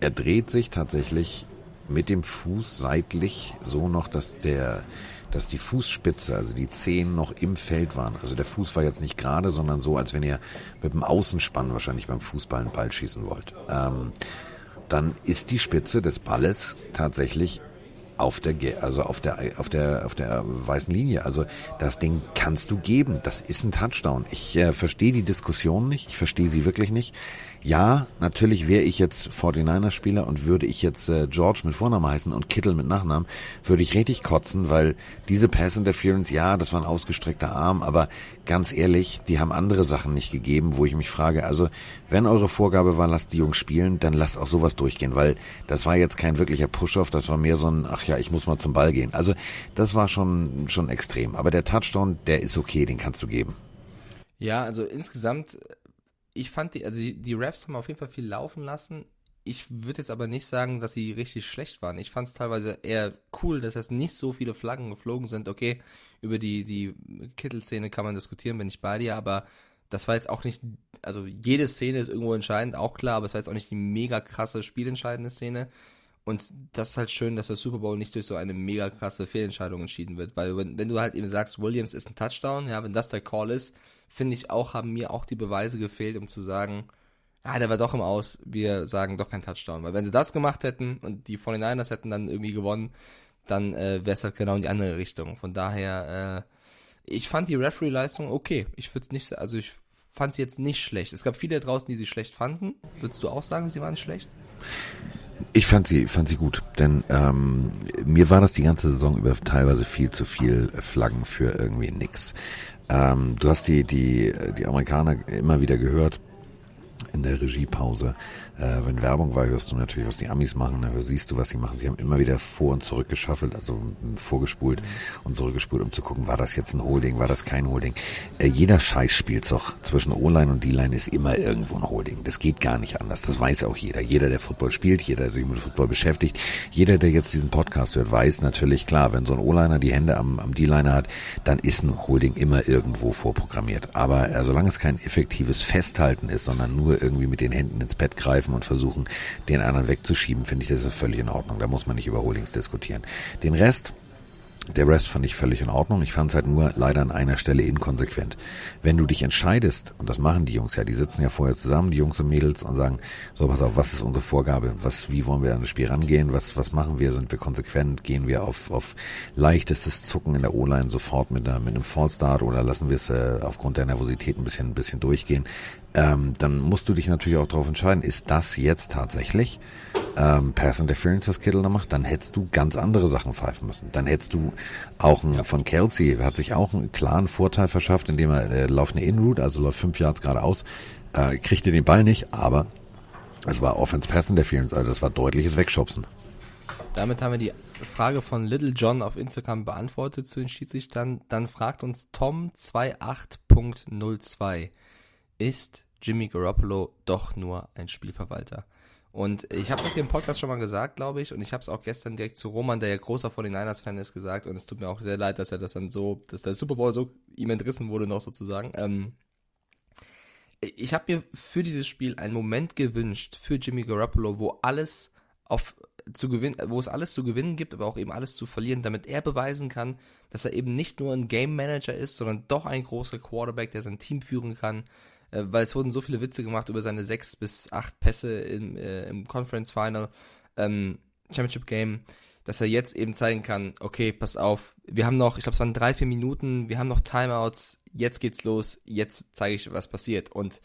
er dreht sich tatsächlich mit dem Fuß seitlich so noch, dass der, dass die Fußspitze, also die Zehen noch im Feld waren. Also der Fuß war jetzt nicht gerade, sondern so, als wenn ihr mit dem Außenspann wahrscheinlich beim Fußball einen Ball schießen wollt. Ähm, dann ist die Spitze des Balles tatsächlich auf der, also auf der, auf der, auf der weißen Linie. Also das Ding kannst du geben. Das ist ein Touchdown. Ich äh, verstehe die Diskussion nicht. Ich verstehe sie wirklich nicht. Ja, natürlich wäre ich jetzt 49er-Spieler und würde ich jetzt äh, George mit Vornamen heißen und Kittel mit Nachnamen, würde ich richtig kotzen, weil diese Pass Interference, ja, das war ein ausgestreckter Arm, aber ganz ehrlich, die haben andere Sachen nicht gegeben, wo ich mich frage, also wenn eure Vorgabe war, lasst die Jungs spielen, dann lasst auch sowas durchgehen, weil das war jetzt kein wirklicher Push-Off, das war mehr so ein, ach ja, ich muss mal zum Ball gehen. Also das war schon, schon extrem. Aber der Touchdown, der ist okay, den kannst du geben. Ja, also insgesamt ich fand die, also die, die Refs haben auf jeden Fall viel laufen lassen. Ich würde jetzt aber nicht sagen, dass sie richtig schlecht waren. Ich fand es teilweise eher cool, dass es nicht so viele Flaggen geflogen sind. Okay, über die, die Kittelszene kann man diskutieren, bin ich bei dir, aber das war jetzt auch nicht, also jede Szene ist irgendwo entscheidend, auch klar, aber es war jetzt auch nicht die mega krasse spielentscheidende Szene. Und das ist halt schön, dass der Super Bowl nicht durch so eine mega krasse Fehlentscheidung entschieden wird. Weil wenn, wenn du halt eben sagst, Williams ist ein Touchdown, ja, wenn das der Call ist, finde ich auch, haben mir auch die Beweise gefehlt, um zu sagen, ja, der war doch im Aus, wir sagen doch kein Touchdown. Weil wenn sie das gemacht hätten und die 49ers hätten dann irgendwie gewonnen, dann äh, wäre es halt genau in die andere Richtung. Von daher, äh, ich fand die Referee-Leistung okay. Ich würde nicht, also ich fand sie jetzt nicht schlecht. Es gab viele draußen, die sie schlecht fanden. Würdest du auch sagen, sie waren schlecht? Ich fand sie, fand sie gut, denn ähm, mir war das die ganze Saison über teilweise viel zu viel Flaggen für irgendwie nix. Ähm, du hast die, die, die Amerikaner immer wieder gehört in der Regiepause. Äh, wenn Werbung war, hörst du natürlich, was die Amis machen, dann siehst du, was sie machen. Sie haben immer wieder vor und zurück geschaffelt, also vorgespult mhm. und zurückgespult, um zu gucken, war das jetzt ein Holding, war das kein Holding. Äh, jeder Scheißspielzug zwischen O-Line und D-Line ist immer irgendwo ein Holding. Das geht gar nicht anders. Das weiß auch jeder. Jeder, der Football spielt, jeder, der sich mit Football beschäftigt, jeder, der jetzt diesen Podcast hört, weiß natürlich klar, wenn so ein O-Liner die Hände am, am D-Liner hat, dann ist ein Holding immer irgendwo vorprogrammiert. Aber äh, solange es kein effektives Festhalten ist, sondern nur irgendwie mit den Händen ins Bett greifen und versuchen, den anderen wegzuschieben, finde ich, das ist völlig in Ordnung. Da muss man nicht über Holdings diskutieren. Den Rest, der Rest fand ich völlig in Ordnung. Ich fand es halt nur leider an einer Stelle inkonsequent. Wenn du dich entscheidest, und das machen die Jungs ja, die sitzen ja vorher zusammen, die Jungs und Mädels, und sagen, so pass auf, was ist unsere Vorgabe? Was, wie wollen wir an das Spiel rangehen? Was, was machen wir? Sind wir konsequent? Gehen wir auf, auf leichtestes Zucken in der O-Line sofort mit, einer, mit einem Fallstart oder lassen wir es äh, aufgrund der Nervosität ein bisschen, ein bisschen durchgehen? Ähm, dann musst du dich natürlich auch darauf entscheiden, ist das jetzt tatsächlich ähm, Pass Interference, was Kittle da macht, dann hättest du ganz andere Sachen pfeifen müssen. Dann hättest du auch ein, von Kelsey, hat sich auch einen klaren Vorteil verschafft, indem er äh, läuft eine In-Route, also läuft fünf Yards geradeaus, äh, kriegte den Ball nicht, aber es war Offense Pass Interference, also das war deutliches Wegschubsen. Damit haben wir die Frage von Little John auf Instagram beantwortet zu den Schiedsrichtern. Dann fragt uns Tom28.02 ist Jimmy Garoppolo doch nur ein Spielverwalter. Und ich habe das hier im Podcast schon mal gesagt, glaube ich, und ich habe es auch gestern direkt zu Roman, der ja großer von den Niners-Fan ist, gesagt, und es tut mir auch sehr leid, dass er das dann so, dass der Super Bowl so ihm entrissen wurde noch sozusagen. Ähm, ich habe mir für dieses Spiel einen Moment gewünscht, für Jimmy Garoppolo, wo alles auf zu gewinnen, wo es alles zu gewinnen gibt, aber auch eben alles zu verlieren, damit er beweisen kann, dass er eben nicht nur ein Game Manager ist, sondern doch ein großer Quarterback, der sein Team führen kann, äh, weil es wurden so viele Witze gemacht über seine sechs bis acht Pässe im, äh, im Conference Final, ähm, Championship Game, dass er jetzt eben zeigen kann, okay, pass auf, wir haben noch, ich glaube, es waren drei, vier Minuten, wir haben noch Timeouts, jetzt geht's los, jetzt zeige ich, was passiert. Und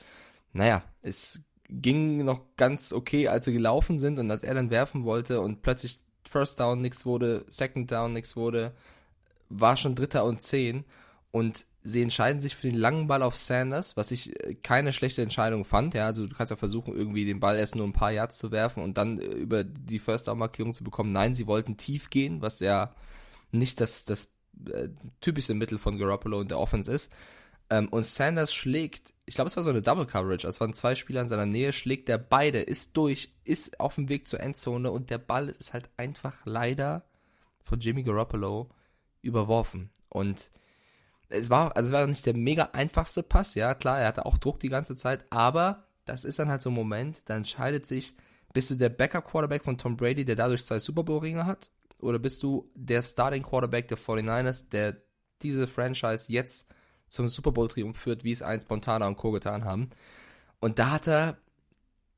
naja, es ging noch ganz okay, als sie gelaufen sind und als er dann werfen wollte und plötzlich First Down nichts wurde, Second Down nichts wurde, war schon Dritter und Zehn und sie entscheiden sich für den langen Ball auf Sanders, was ich äh, keine schlechte Entscheidung fand. Ja, also du kannst ja versuchen, irgendwie den Ball erst nur ein paar Yards zu werfen und dann äh, über die First Down Markierung zu bekommen. Nein, sie wollten tief gehen, was ja nicht das, das äh, typische Mittel von Garoppolo und der Offense ist. Ähm, und Sanders schlägt, ich glaube, es war so eine Double Coverage, also es waren zwei Spieler in seiner Nähe, schlägt der beide, ist durch, ist auf dem Weg zur Endzone und der Ball ist halt einfach leider von Jimmy Garoppolo überworfen. Und es war, also es war nicht der mega einfachste Pass, ja, klar, er hatte auch Druck die ganze Zeit, aber das ist dann halt so ein Moment, da entscheidet sich, bist du der Backup-Quarterback von Tom Brady, der dadurch zwei Super Bowl-Ringe hat, oder bist du der Starting-Quarterback der 49ers, der diese Franchise jetzt zum Super Bowl-Triumph führt, wie es einst Montana und Co. getan haben. Und da hat er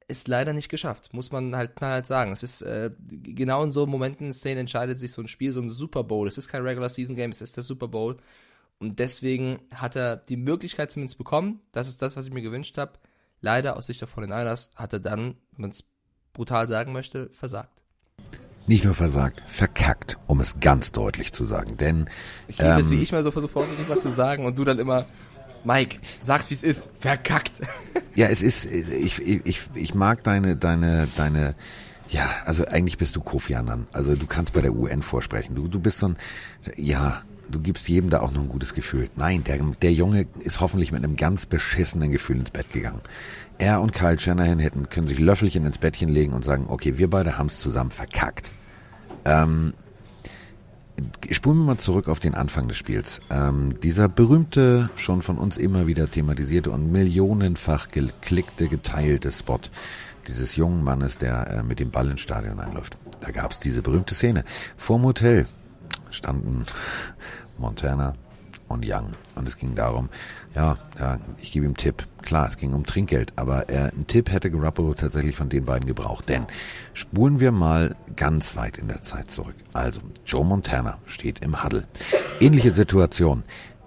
es leider nicht geschafft, muss man halt knallhart sagen. Es ist äh, genau in so Momenten, Szenen entscheidet sich so ein Spiel, so ein Super Bowl. Es ist kein Regular Season Game, es ist der Super Bowl. Und deswegen hat er die Möglichkeit zumindest bekommen. Das ist das, was ich mir gewünscht habe. Leider aus Sicht der von den Niners hat er dann, wenn man es brutal sagen möchte, versagt. Nicht nur versagt, verkackt, um es ganz deutlich zu sagen. Denn ich liebe ähm, es, wie ich mal so versuche, vorsichtig was zu sagen und du dann immer Mike, sag's wie es ist, verkackt. Ja, es ist, ich, ich, ich mag deine, deine, deine, ja, also eigentlich bist du Kofi Annan. Also du kannst bei der UN vorsprechen. Du, du bist so ein, ja, du gibst jedem da auch noch ein gutes Gefühl. Nein, der, der Junge ist hoffentlich mit einem ganz beschissenen Gefühl ins Bett gegangen. Er und Kyle Shanahan hätten, können sich Löffelchen ins Bettchen legen und sagen, okay, wir beide haben's zusammen verkackt. Ähm, spulen wir mal zurück auf den Anfang des Spiels. Ähm, dieser berühmte, schon von uns immer wieder thematisierte und millionenfach geklickte, geteilte Spot dieses jungen Mannes, der äh, mit dem Ball ins Stadion einläuft. Da gab es diese berühmte Szene. Vorm Hotel standen Montana und Young. Und es ging darum, ja, ja, ich gebe ihm Tipp. Klar, es ging um Trinkgeld, aber äh, ein Tipp hätte Garoppolo tatsächlich von den beiden gebraucht. Denn spulen wir mal ganz weit in der Zeit zurück. Also, Joe Montana steht im Huddle. Ähnliche Situation.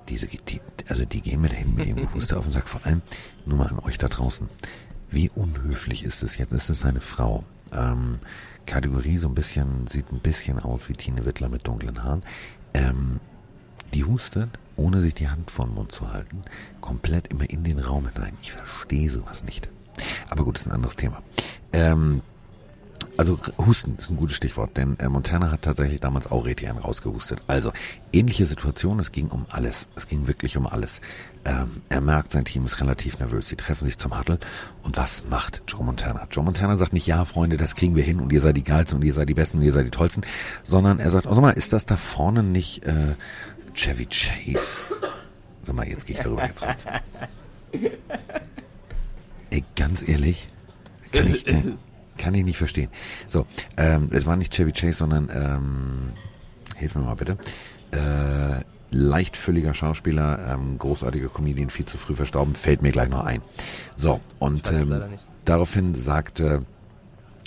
Diese, die, also die gehen mir dahin mit dem Huster auf den Sack. Vor allem, nur mal an euch da draußen. Wie unhöflich ist es jetzt? Ist es eine Frau? Ähm, Kategorie so ein bisschen, sieht ein bisschen aus wie Tine Wittler mit dunklen Haaren. Ähm, die hustet, ohne sich die Hand vor den Mund zu halten, komplett immer in den Raum hinein. Ich verstehe sowas nicht. Aber gut, ist ein anderes Thema. Ähm, also Husten ist ein gutes Stichwort, denn äh, Montana hat tatsächlich damals auch richtig einen rausgehustet. Also ähnliche Situation, es ging um alles. Es ging wirklich um alles. Ähm, er merkt, sein Team ist relativ nervös. Sie treffen sich zum Huddle. Und was macht Joe Montana? Joe Montana sagt nicht, ja, Freunde, das kriegen wir hin und ihr seid die Geilsten und ihr seid die Besten und ihr seid die Tollsten, sondern er sagt, oh, sag mal, ist das da vorne nicht äh, Chevy Chase? Sag mal, jetzt gehe ich darüber jetzt raus. Ey, ganz ehrlich, kann ich, äh, kann ich nicht verstehen. So, ähm, es war nicht Chevy Chase, sondern, ähm, hilf mir mal bitte, äh, leichtfülliger Schauspieler, ähm, großartiger Comedian, viel zu früh verstorben, fällt mir gleich noch ein. So, und ähm, daraufhin sagte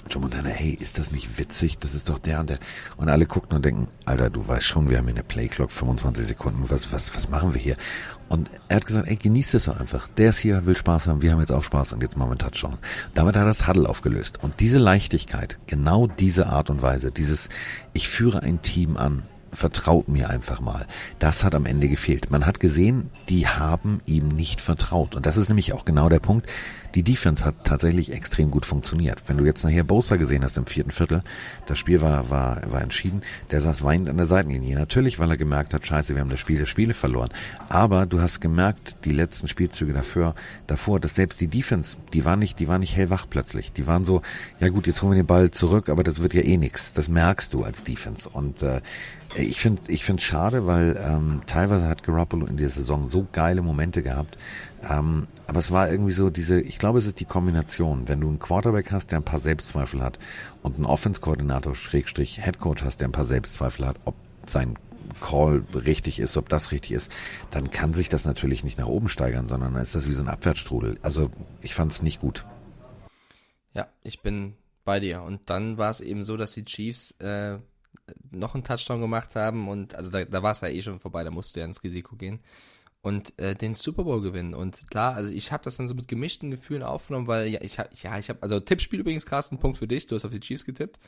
Joe Montana, hey, ist das nicht witzig? Das ist doch der und der. Und alle gucken und denken, Alter, du weißt schon, wir haben hier eine Playclock, 25 Sekunden, was, was, was machen wir hier? Und er hat gesagt, ey, genießt es doch einfach. Der ist hier, will Spaß haben, wir haben jetzt auch Spaß und jetzt machen wir einen Touchdown. Damit hat er das Huddle aufgelöst. Und diese Leichtigkeit, genau diese Art und Weise, dieses, ich führe ein Team an, vertraut mir einfach mal. Das hat am Ende gefehlt. Man hat gesehen, die haben ihm nicht vertraut. Und das ist nämlich auch genau der Punkt. Die Defense hat tatsächlich extrem gut funktioniert. Wenn du jetzt nachher Bosa gesehen hast im vierten Viertel, das Spiel war, war, war entschieden, der saß weinend an der Seitenlinie. Natürlich, weil er gemerkt hat, scheiße, wir haben das Spiel der Spiele verloren. Aber du hast gemerkt, die letzten Spielzüge davor, davor, dass selbst die Defense, die war nicht, die war nicht hellwach plötzlich. Die waren so, ja gut, jetzt holen wir den Ball zurück, aber das wird ja eh nix. Das merkst du als Defense. Und äh, ich finde ich finde schade, weil ähm, teilweise hat Garoppolo in der Saison so geile Momente gehabt. Ähm, aber es war irgendwie so diese, ich glaube, es ist die Kombination. Wenn du einen Quarterback hast, der ein paar Selbstzweifel hat und einen Offense-Koordinator, Schrägstrich, Headcoach hast, der ein paar Selbstzweifel hat, ob sein Call richtig ist, ob das richtig ist, dann kann sich das natürlich nicht nach oben steigern, sondern dann ist das wie so ein Abwärtsstrudel. Also ich fand es nicht gut. Ja, ich bin bei dir. Und dann war es eben so, dass die Chiefs äh, noch einen Touchdown gemacht haben und also da, da war es ja eh schon vorbei, da musste ja ins Risiko gehen und äh, den Super Bowl gewinnen. Und klar, also ich habe das dann so mit gemischten Gefühlen aufgenommen, weil ja, ich habe, ja, ich habe, also Tippspiel übrigens, Carsten, Punkt für dich, du hast auf die Chiefs getippt.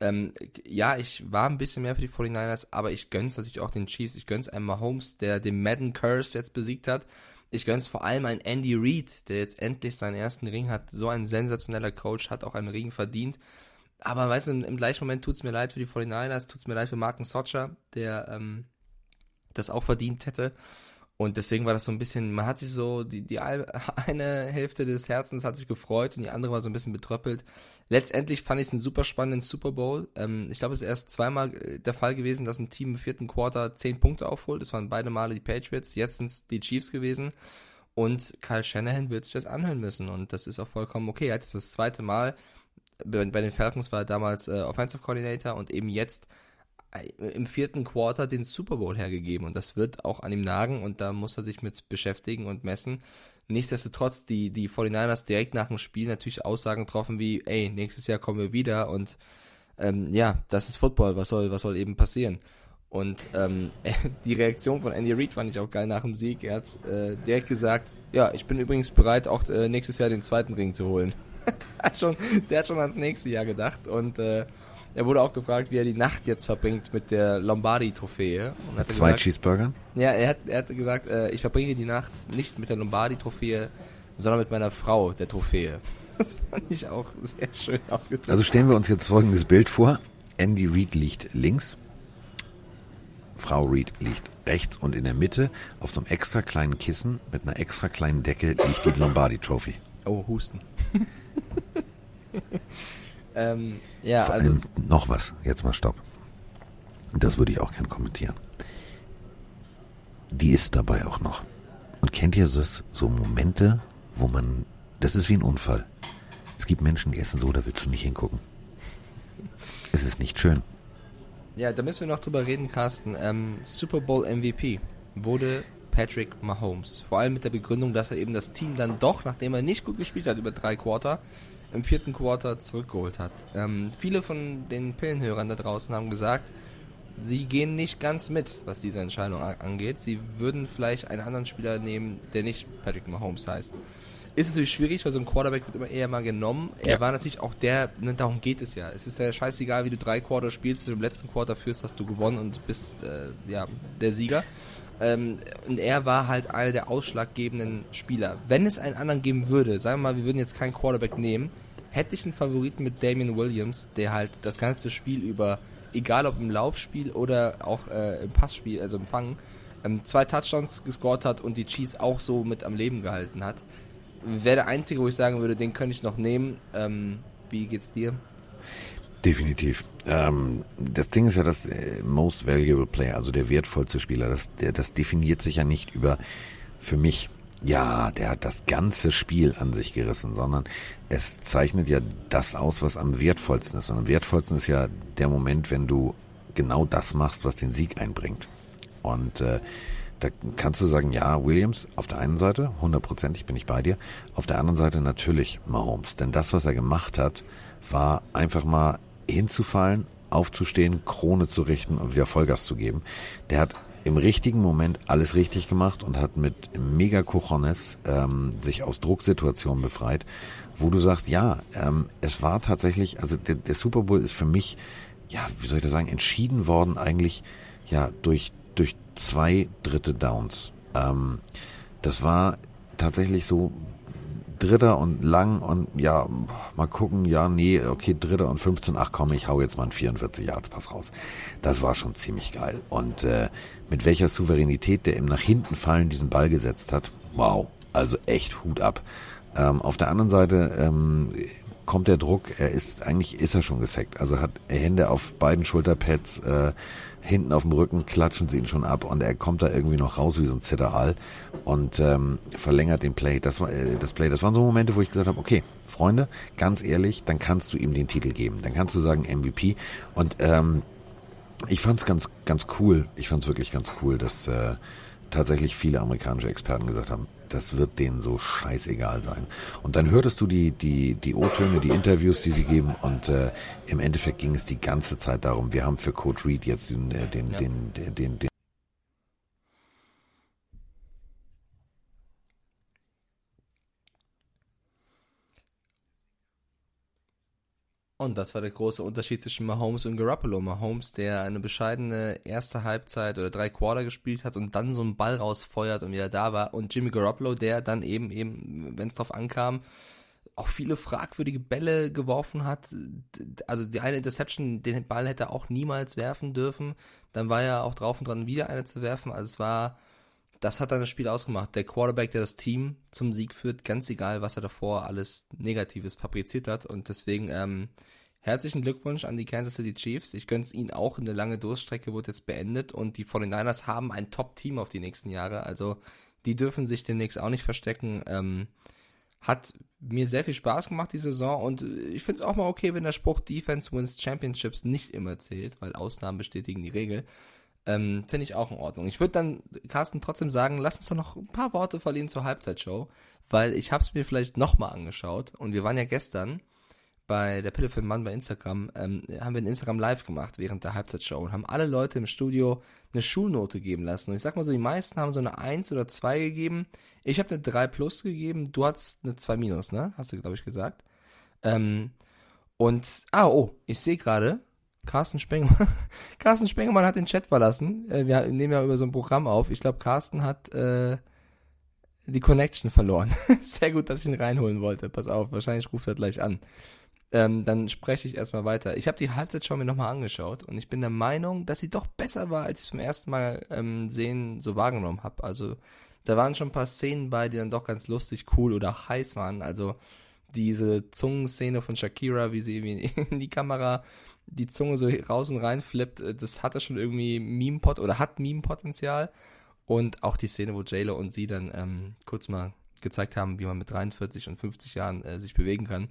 Ähm, ja, ich war ein bisschen mehr für die 49ers, aber ich gönn's natürlich auch den Chiefs. Ich gönn's einem Mahomes, der den Madden Curse jetzt besiegt hat. Ich gönn's vor allem ein Andy Reid, der jetzt endlich seinen ersten Ring hat. So ein sensationeller Coach, hat auch einen Ring verdient. Aber weißt du, im, im gleichen Moment tut's mir leid für die 49ers, tut's mir leid für Marken Socher, der ähm, das auch verdient hätte. Und deswegen war das so ein bisschen, man hat sich so, die, die eine Hälfte des Herzens hat sich gefreut und die andere war so ein bisschen betröppelt. Letztendlich fand ich es einen super spannenden Super Bowl. Ähm, ich glaube, es ist erst zweimal äh, der Fall gewesen, dass ein Team im vierten Quarter zehn Punkte aufholt. Das waren beide Male die Patriots, jetzt sind es die Chiefs gewesen. Und Kyle Shanahan wird sich das anhören müssen und das ist auch vollkommen okay. Er hat jetzt das zweite Mal, bei, bei den Falcons war er damals äh, Offensive Coordinator und eben jetzt im vierten Quarter den Super Bowl hergegeben und das wird auch an ihm nagen und da muss er sich mit beschäftigen und messen. Nichtsdestotrotz, die, die 49ers direkt nach dem Spiel natürlich Aussagen getroffen wie, ey, nächstes Jahr kommen wir wieder und ähm, ja, das ist Football, was soll, was soll eben passieren? Und ähm, die Reaktion von Andy Reid fand ich auch geil nach dem Sieg. Er hat äh, direkt gesagt, ja, ich bin übrigens bereit, auch äh, nächstes Jahr den zweiten Ring zu holen. der, hat schon, der hat schon ans nächste Jahr gedacht und äh, er wurde auch gefragt, wie er die Nacht jetzt verbringt mit der Lombardi-Trophäe. Zwei gesagt, Cheeseburgern? Ja, er hat, er hat gesagt, äh, ich verbringe die Nacht nicht mit der Lombardi-Trophäe, sondern mit meiner Frau, der Trophäe. Das fand ich auch sehr schön ausgedrückt. Also stellen wir uns jetzt folgendes Bild vor. Andy Reid liegt links, Frau Reid liegt rechts und in der Mitte auf so einem extra kleinen Kissen mit einer extra kleinen Decke liegt die Lombardi Trophy. Oh, Husten. ähm, ja, Vor also allem noch was. Jetzt mal Stopp. Das würde ich auch gern kommentieren. Die ist dabei auch noch. Und kennt ihr das? So Momente, wo man, das ist wie ein Unfall. Es gibt Menschen, die essen so, da willst du nicht hingucken. Es ist nicht schön. Ja, da müssen wir noch drüber reden, Carsten. Ähm, Super Bowl MVP wurde Patrick Mahomes. Vor allem mit der Begründung, dass er eben das Team dann doch, nachdem er nicht gut gespielt hat über drei Quarter, im vierten Quarter zurückgeholt hat. Ähm, viele von den Pillenhörern da draußen haben gesagt, sie gehen nicht ganz mit, was diese Entscheidung angeht. Sie würden vielleicht einen anderen Spieler nehmen, der nicht Patrick Mahomes heißt. Ist natürlich schwierig, weil so ein Quarterback wird immer eher mal genommen. Er ja. war natürlich auch der, ne, darum geht es ja. Es ist ja scheißegal, wie du drei Quarter spielst. Wenn du im letzten Quarter führst, hast du gewonnen und bist äh, ja, der Sieger. Ähm, und er war halt einer der ausschlaggebenden Spieler. Wenn es einen anderen geben würde, sagen wir mal, wir würden jetzt keinen Quarterback nehmen, hätte ich einen Favoriten mit Damian Williams, der halt das ganze Spiel über, egal ob im Laufspiel oder auch äh, im Passspiel, also im Fangen, ähm, zwei Touchdowns gescored hat und die Chiefs auch so mit am Leben gehalten hat wäre der einzige, wo ich sagen würde, den könnte ich noch nehmen. Ähm, wie geht's dir? Definitiv. Ähm, das Ding ist ja das äh, Most Valuable Player, also der wertvollste Spieler. Das, der, das definiert sich ja nicht über, für mich, ja, der hat das ganze Spiel an sich gerissen, sondern es zeichnet ja das aus, was am wertvollsten ist. Und am wertvollsten ist ja der Moment, wenn du genau das machst, was den Sieg einbringt. Und äh, da kannst du sagen, ja, Williams auf der einen Seite, hundertprozentig bin ich bei dir. Auf der anderen Seite natürlich Mahomes. Denn das, was er gemacht hat, war einfach mal hinzufallen, aufzustehen, Krone zu richten und wieder Vollgas zu geben. Der hat im richtigen Moment alles richtig gemacht und hat mit mega Cojones ähm, sich aus Drucksituationen befreit, wo du sagst, ja, ähm, es war tatsächlich, also der, der Super Bowl ist für mich, ja, wie soll ich das sagen, entschieden worden eigentlich ja durch durch zwei dritte Downs. Ähm, das war tatsächlich so Dritter und lang und ja, mal gucken, ja, nee, okay, Dritter und 15, ach komm, ich hau jetzt mal einen 44 Yards Pass raus. Das war schon ziemlich geil. Und äh, mit welcher Souveränität der im nach hinten fallen diesen Ball gesetzt hat, wow, also echt Hut ab. Ähm, auf der anderen Seite ähm, kommt der Druck, er ist, eigentlich ist er schon gesackt. Also hat Hände auf beiden Schulterpads, äh, hinten auf dem Rücken klatschen sie ihn schon ab und er kommt da irgendwie noch raus wie so ein Zitteral und ähm, verlängert den Play. Das war äh, das Play. Das waren so Momente, wo ich gesagt habe, okay, Freunde, ganz ehrlich, dann kannst du ihm den Titel geben. Dann kannst du sagen MVP und ähm, ich fand's ganz ganz cool. Ich fand's wirklich ganz cool, dass äh, tatsächlich viele amerikanische Experten gesagt haben, das wird denen so scheißegal sein. Und dann hörtest du die, die, die O-Töne, die Interviews, die sie geben und äh, im Endeffekt ging es die ganze Zeit darum, wir haben für Coach Reed jetzt den, äh, den, ja. den, den, den, den Und das war der große Unterschied zwischen Mahomes und Garoppolo. Mahomes, der eine bescheidene erste Halbzeit oder drei Quarter gespielt hat und dann so einen Ball rausfeuert und wieder da war. Und Jimmy Garoppolo, der dann eben, eben, wenn es drauf ankam, auch viele fragwürdige Bälle geworfen hat. Also die eine Interception, den Ball hätte er auch niemals werfen dürfen. Dann war er auch drauf und dran, wieder eine zu werfen. Also es war, das hat dann das Spiel ausgemacht. Der Quarterback, der das Team zum Sieg führt, ganz egal, was er davor alles Negatives fabriziert hat. Und deswegen ähm, herzlichen Glückwunsch an die Kansas City Chiefs. Ich gönn's ihnen auch. Eine lange Durststrecke wurde jetzt beendet und die 49ers haben ein Top-Team auf die nächsten Jahre. Also die dürfen sich demnächst auch nicht verstecken. Ähm, hat mir sehr viel Spaß gemacht, die Saison. Und ich finde es auch mal okay, wenn der Spruch Defense wins Championships nicht immer zählt, weil Ausnahmen bestätigen die Regel. Ähm, finde ich auch in Ordnung. Ich würde dann, Carsten, trotzdem sagen, lass uns doch noch ein paar Worte verlieren zur Halbzeitshow, weil ich habe es mir vielleicht nochmal angeschaut und wir waren ja gestern bei der Pille für den Mann bei Instagram, ähm, haben wir ein Instagram Live gemacht während der Halbzeitshow und haben alle Leute im Studio eine Schulnote geben lassen. Und ich sag mal so, die meisten haben so eine 1 oder 2 gegeben. Ich habe eine 3 plus gegeben, du hast eine 2 minus, ne? Hast du, glaube ich, gesagt. Ähm, und, ah, oh, ich sehe gerade, Carsten Spengemann, Carsten Spengemann hat den Chat verlassen. Äh, wir nehmen ja über so ein Programm auf. Ich glaube, Carsten hat äh, die Connection verloren. Sehr gut, dass ich ihn reinholen wollte. Pass auf, wahrscheinlich ruft er gleich an. Ähm, dann spreche ich erstmal weiter. Ich habe die Halbzeitshow mir nochmal angeschaut und ich bin der Meinung, dass sie doch besser war, als ich beim ersten Mal ähm, sehen so wahrgenommen habe. Also da waren schon ein paar Szenen bei, die dann doch ganz lustig, cool oder heiß waren. Also diese Zungenszene von Shakira, wie sie in die Kamera die Zunge so raus und rein flippt, äh, das hatte schon irgendwie Meme-Pot oder hat Meme-Potenzial. Und auch die Szene, wo Jayla und sie dann ähm, kurz mal gezeigt haben, wie man mit 43 und 50 Jahren äh, sich bewegen kann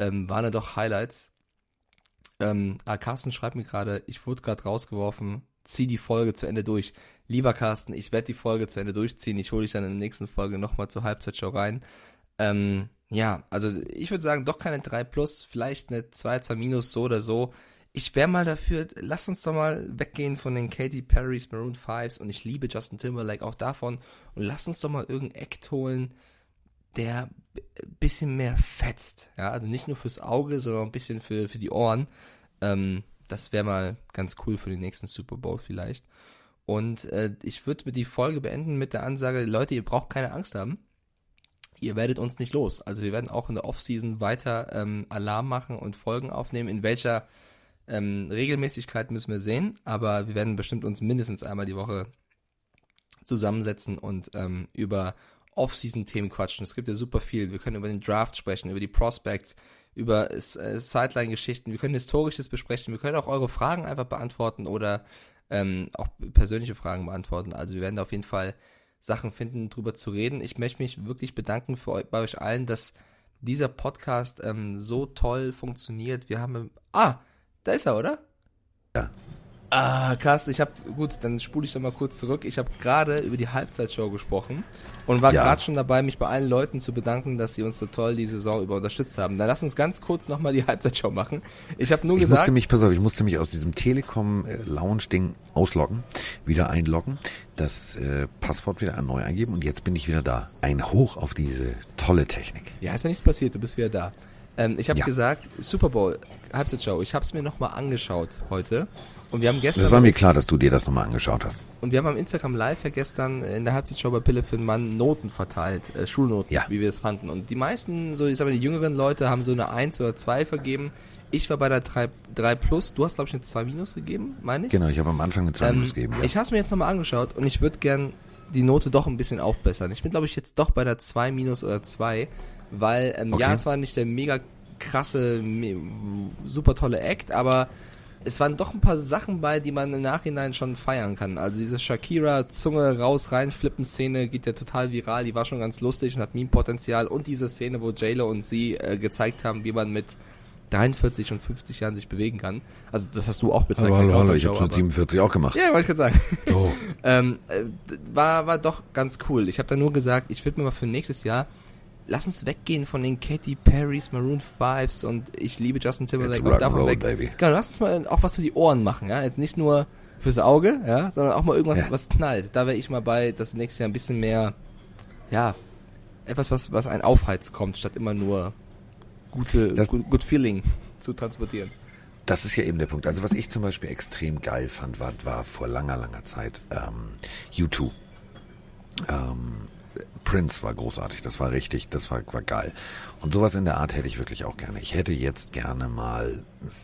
ähm, waren da doch Highlights. Ähm, ah, Carsten schreibt mir gerade, ich wurde gerade rausgeworfen, zieh die Folge zu Ende durch. Lieber Carsten, ich werde die Folge zu Ende durchziehen. Ich hole dich dann in der nächsten Folge nochmal zur Halbzeitshow rein. Ähm, ja, also ich würde sagen, doch keine 3 plus, vielleicht eine 2, 2 minus, so oder so. Ich wäre mal dafür, lass uns doch mal weggehen von den Katy Perry's Maroon 5s und ich liebe Justin Timberlake auch davon und lass uns doch mal irgendeinen Act holen, der ein bisschen mehr fetzt. Ja, also nicht nur fürs Auge, sondern ein bisschen für, für die Ohren. Ähm, das wäre mal ganz cool für den nächsten Super Bowl vielleicht. Und äh, ich würde die Folge beenden mit der Ansage, Leute, ihr braucht keine Angst haben. Ihr werdet uns nicht los. Also wir werden auch in der Offseason weiter ähm, Alarm machen und Folgen aufnehmen. In welcher ähm, Regelmäßigkeit müssen wir sehen. Aber wir werden bestimmt uns mindestens einmal die Woche zusammensetzen und ähm, über Off-Season-Themen quatschen. Es gibt ja super viel. Wir können über den Draft sprechen, über die Prospects, über äh, Sideline-Geschichten. Wir können Historisches besprechen. Wir können auch eure Fragen einfach beantworten oder ähm, auch persönliche Fragen beantworten. Also wir werden da auf jeden Fall Sachen finden, drüber zu reden. Ich möchte mich wirklich bedanken für, bei euch allen, dass dieser Podcast ähm, so toll funktioniert. Wir haben... Ah, da ist er, oder? Ja. Ah, Carsten, ich habe gut, dann spule ich doch mal kurz zurück. Ich habe gerade über die Halbzeitshow gesprochen und war ja. gerade schon dabei, mich bei allen Leuten zu bedanken, dass sie uns so toll die Saison über unterstützt haben. Dann lass uns ganz kurz nochmal die Halbzeitshow machen. Ich habe nur ich gesagt, musste mich, pass auf, ich musste mich aus diesem Telekom Lounge Ding ausloggen, wieder einloggen, das äh, Passwort wieder neu eingeben und jetzt bin ich wieder da. Ein Hoch auf diese tolle Technik. Ja, ist ja nichts passiert, du bist wieder da. Ähm, ich habe ja. gesagt, Super Bowl Halbzeitshow. Ich habe es mir nochmal angeschaut heute und wir haben gestern. Das war mir klar, dass du dir das nochmal angeschaut hast. Und wir haben am Instagram Live ja gestern in der Halbzeitshow bei Pille für den Mann Noten verteilt, äh, Schulnoten, ja. wie wir es fanden. Und die meisten, so ich sag mal, die jüngeren Leute haben so eine 1 oder 2 vergeben. Ich war bei der 3, 3 Plus. Du hast, glaube ich, eine 2 Minus gegeben, meine ich? Genau, ich habe am Anfang eine 2 ähm, Minus gegeben. Ja. Ich habe es mir jetzt nochmal angeschaut und ich würde gern die Note doch ein bisschen aufbessern. Ich bin, glaube ich, jetzt doch bei der 2 Minus oder 2, weil, ähm, okay. ja, es war nicht der mega krasse, super tolle Act, aber es waren doch ein paar Sachen bei, die man im Nachhinein schon feiern kann. Also diese Shakira Zunge raus rein flippen Szene geht ja total viral, die war schon ganz lustig und hat Meme-Potenzial und diese Szene, wo JLo und sie äh, gezeigt haben, wie man mit 43 und 50 Jahren sich bewegen kann. Also das hast du auch bezeichnet. Aber hallo, hallo, ich habe mit 47 auch gemacht. Ja, wollte ich gerade sagen. So. ähm, äh, war, war doch ganz cool. Ich habe da nur gesagt, ich würde mir mal für nächstes Jahr lass uns weggehen von den Katy Perrys, Maroon 5s und ich liebe Justin Timberlake und davon weg. Baby. Genau, lass uns mal auch was für die Ohren machen, ja. Jetzt nicht nur fürs Auge, ja, sondern auch mal irgendwas, ja. was knallt. Da wäre ich mal bei, dass nächstes Jahr ein bisschen mehr, ja, etwas, was, was ein Aufheiz kommt, statt immer nur gute, das, good, good Feeling zu transportieren. Das ist ja eben der Punkt. Also was ich zum Beispiel extrem geil fand, war, war vor langer, langer Zeit ähm, U2. Ähm, Prince war großartig, das war richtig, das war, war geil. Und sowas in der Art hätte ich wirklich auch gerne. Ich hätte jetzt gerne mal,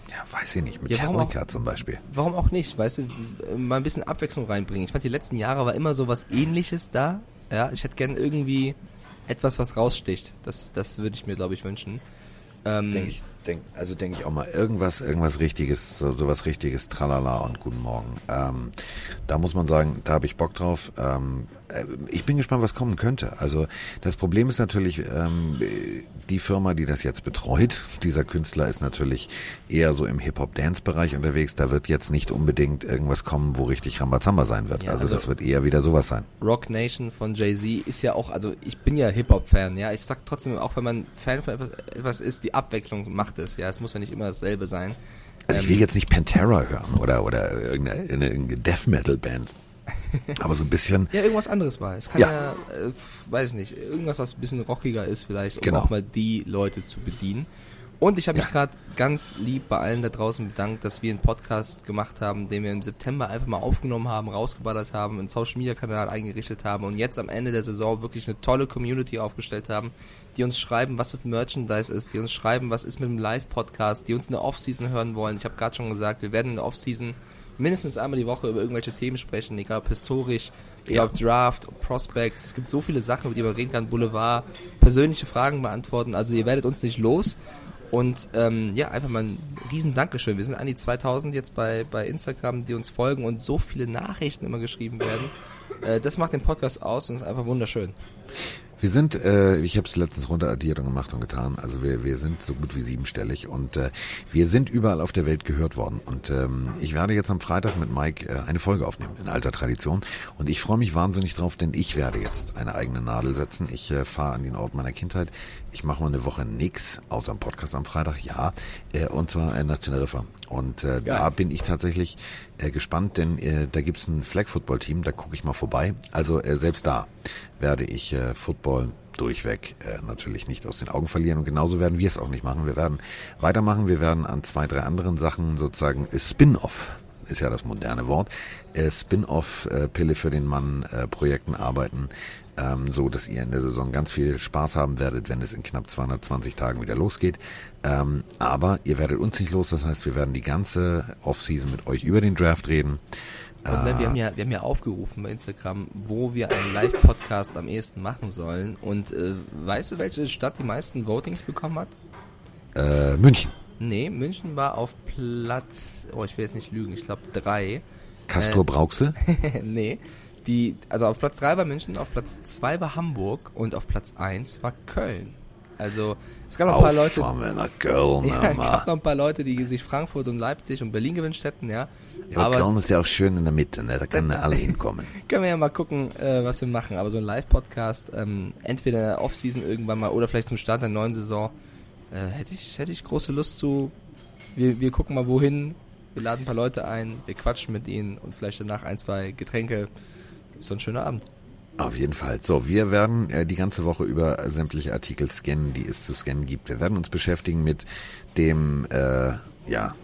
ja, weiß ich nicht, mit ja, auch, zum Beispiel. Warum auch nicht, weißt du, mal ein bisschen Abwechslung reinbringen. Ich fand, die letzten Jahre war immer so was ähnliches da. Ja, ich hätte gerne irgendwie etwas, was raussticht. Das, das würde ich mir, glaube ich, wünschen. Ähm, Denke ich, denk, also denke ich auch mal, irgendwas, irgendwas richtiges, so, so was richtiges, tralala und guten Morgen. Ähm, da muss man sagen, da habe ich Bock drauf. Ähm, äh, ich bin gespannt, was kommen könnte. Also das Problem ist natürlich, ähm, die Firma, die das jetzt betreut, dieser Künstler ist natürlich eher so im Hip-Hop-Dance-Bereich unterwegs. Da wird jetzt nicht unbedingt irgendwas kommen, wo richtig Rambazamba sein wird. Ja, also, also, das wird eher wieder sowas sein. Rock Nation von Jay-Z ist ja auch, also ich bin ja Hip-Hop-Fan, ja. Ich sag trotzdem, auch wenn man Fan von etwas, etwas ist, die Abwechslung macht es, ja. Es muss ja nicht immer dasselbe sein. Also ich will ähm, jetzt nicht Pantera hören oder, oder irgendeine, irgendeine Death Metal Band. Aber so ein bisschen. Ja, irgendwas anderes mal. Es kann ja, ja äh, weiß ich nicht, irgendwas, was ein bisschen rockiger ist vielleicht, um genau. auch mal die Leute zu bedienen. Und ich habe mich ja. gerade ganz lieb bei allen da draußen bedankt, dass wir einen Podcast gemacht haben, den wir im September einfach mal aufgenommen haben, rausgeballert haben, einen Social Media Kanal eingerichtet haben und jetzt am Ende der Saison wirklich eine tolle Community aufgestellt haben, die uns schreiben, was mit Merchandise ist, die uns schreiben, was ist mit dem Live-Podcast, die uns in der Offseason hören wollen. Ich habe gerade schon gesagt, wir werden in der Offseason mindestens einmal die Woche über irgendwelche Themen sprechen, egal ob historisch, egal ob Draft, Prospects. Es gibt so viele Sachen, über die man reden kann, Boulevard, persönliche Fragen beantworten. Also ihr werdet uns nicht los. Und ähm, ja, einfach mal ein riesen Dankeschön. Wir sind an die 2000 jetzt bei, bei Instagram, die uns folgen und so viele Nachrichten immer geschrieben werden. Äh, das macht den Podcast aus und ist einfach wunderschön. Wir sind, äh, ich habe es letztens runteraddiert und gemacht und getan, also wir, wir sind so gut wie siebenstellig und äh, wir sind überall auf der Welt gehört worden. Und ähm, ich werde jetzt am Freitag mit Mike äh, eine Folge aufnehmen, in alter Tradition. Und ich freue mich wahnsinnig drauf, denn ich werde jetzt eine eigene Nadel setzen. Ich äh, fahre an den Ort meiner Kindheit. Ich mache mal eine Woche nix, außer am Podcast am Freitag, ja. Äh, und zwar äh, nach Teneriffa. Und äh, da bin ich tatsächlich äh, gespannt, denn äh, da gibt's ein Flag-Football-Team, da gucke ich mal vorbei. Also äh, selbst da werde ich äh, Football durchweg äh, natürlich nicht aus den Augen verlieren und genauso werden wir es auch nicht machen. Wir werden weitermachen, wir werden an zwei, drei anderen Sachen sozusagen Spin-off ist ja das moderne Wort, äh, Spin-off-Pille für den Mann äh, Projekten arbeiten, ähm, so dass ihr in der Saison ganz viel Spaß haben werdet, wenn es in knapp 220 Tagen wieder losgeht. Ähm, aber ihr werdet uns nicht los, das heißt, wir werden die ganze Offseason mit euch über den Draft reden. Und ne, wir, haben ja, wir haben ja aufgerufen bei Instagram, wo wir einen Live-Podcast am ehesten machen sollen. Und äh, weißt du, welche Stadt die meisten Votings bekommen hat? Äh, München. Nee, München war auf Platz, oh, ich will jetzt nicht lügen, ich glaube drei. Castor äh, Brauxel? nee, die, also auf Platz 3 war München, auf Platz 2 war Hamburg und auf Platz 1 war Köln. Also es gab noch ein paar Leute. Nach Köln, ja, es gab noch ein paar Leute, die sich Frankfurt und Leipzig und Berlin gewünscht hätten, ja. Ja aber, Köln ist ja auch schön in der Mitte, ne? da können ja alle hinkommen. können wir ja mal gucken, äh, was wir machen. Aber so ein Live-Podcast, ähm, entweder in der Off-Season irgendwann mal oder vielleicht zum Start der neuen Saison, äh, hätte ich, hätte ich große Lust zu. Wir, wir gucken mal wohin, wir laden ein paar Leute ein, wir quatschen mit ihnen und vielleicht danach ein, zwei Getränke ist so ein schöner Abend. Auf jeden Fall. So, wir werden äh, die ganze Woche über sämtliche Artikel scannen, die es zu scannen gibt. Wir werden uns beschäftigen mit dem, äh, ja,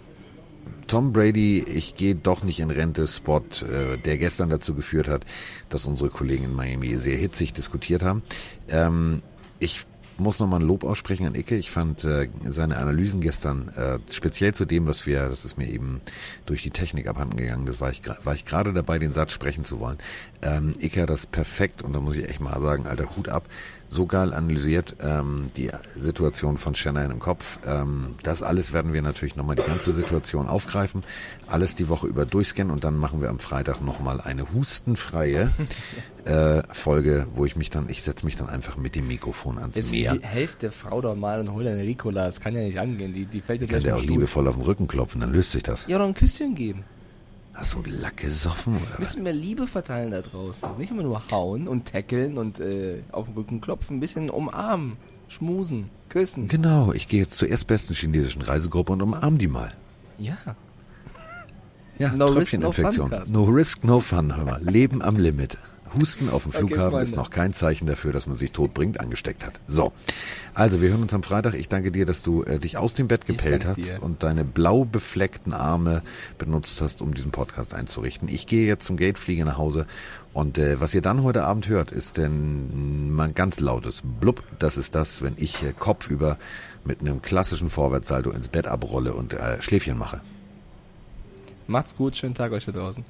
Tom Brady, ich gehe doch nicht in Rente, Spot, äh, der gestern dazu geführt hat, dass unsere Kollegen in Miami sehr hitzig diskutiert haben. Ähm, ich muss nochmal ein Lob aussprechen an Icke. Ich fand äh, seine Analysen gestern, äh, speziell zu dem, was wir, das ist mir eben durch die Technik abhanden gegangen, das war ich, gerade dabei, den Satz sprechen zu wollen. Ähm, Icke hat das perfekt, und da muss ich echt mal sagen, alter Hut ab, so geil analysiert, ähm, die Situation von Shannon im Kopf. Ähm, das alles werden wir natürlich nochmal die ganze Situation aufgreifen, alles die Woche über durchscannen und dann machen wir am Freitag nochmal eine hustenfreie äh, Folge, wo ich mich dann, ich setze mich dann einfach mit dem Mikrofon ans Jetzt Meer. Helft der Frau doch mal und hol deine Ricola, das kann ja nicht angehen, die, die fällt dir gleich Kann der auch liebevoll auf den Rücken klopfen, dann löst sich das. Ja, doch ein Küsschen geben. Hast du Lack gesoffen oder Ein bisschen mehr Liebe verteilen da draußen. Nicht immer nur hauen und tackeln und äh, auf den Rücken klopfen. Ein bisschen umarmen, schmusen, küssen. Genau, ich gehe jetzt zur erstbesten chinesischen Reisegruppe und umarm die mal. Ja. Ja, no Tröpfcheninfektion. Risk, no, no risk, no fun, hör mal. Leben am Limit. Husten auf dem Flughafen okay, ist noch kein Zeichen dafür, dass man sich totbringt angesteckt hat. So, also wir hören uns am Freitag. Ich danke dir, dass du äh, dich aus dem Bett gepellt hast dir. und deine blau befleckten Arme benutzt hast, um diesen Podcast einzurichten. Ich gehe jetzt zum Gate, fliege nach Hause und äh, was ihr dann heute Abend hört, ist denn mal ganz lautes Blub. Das ist das, wenn ich äh, kopfüber mit einem klassischen Vorwärtssalto ins Bett abrolle und äh, Schläfchen mache. Macht's gut, schönen Tag euch da draußen.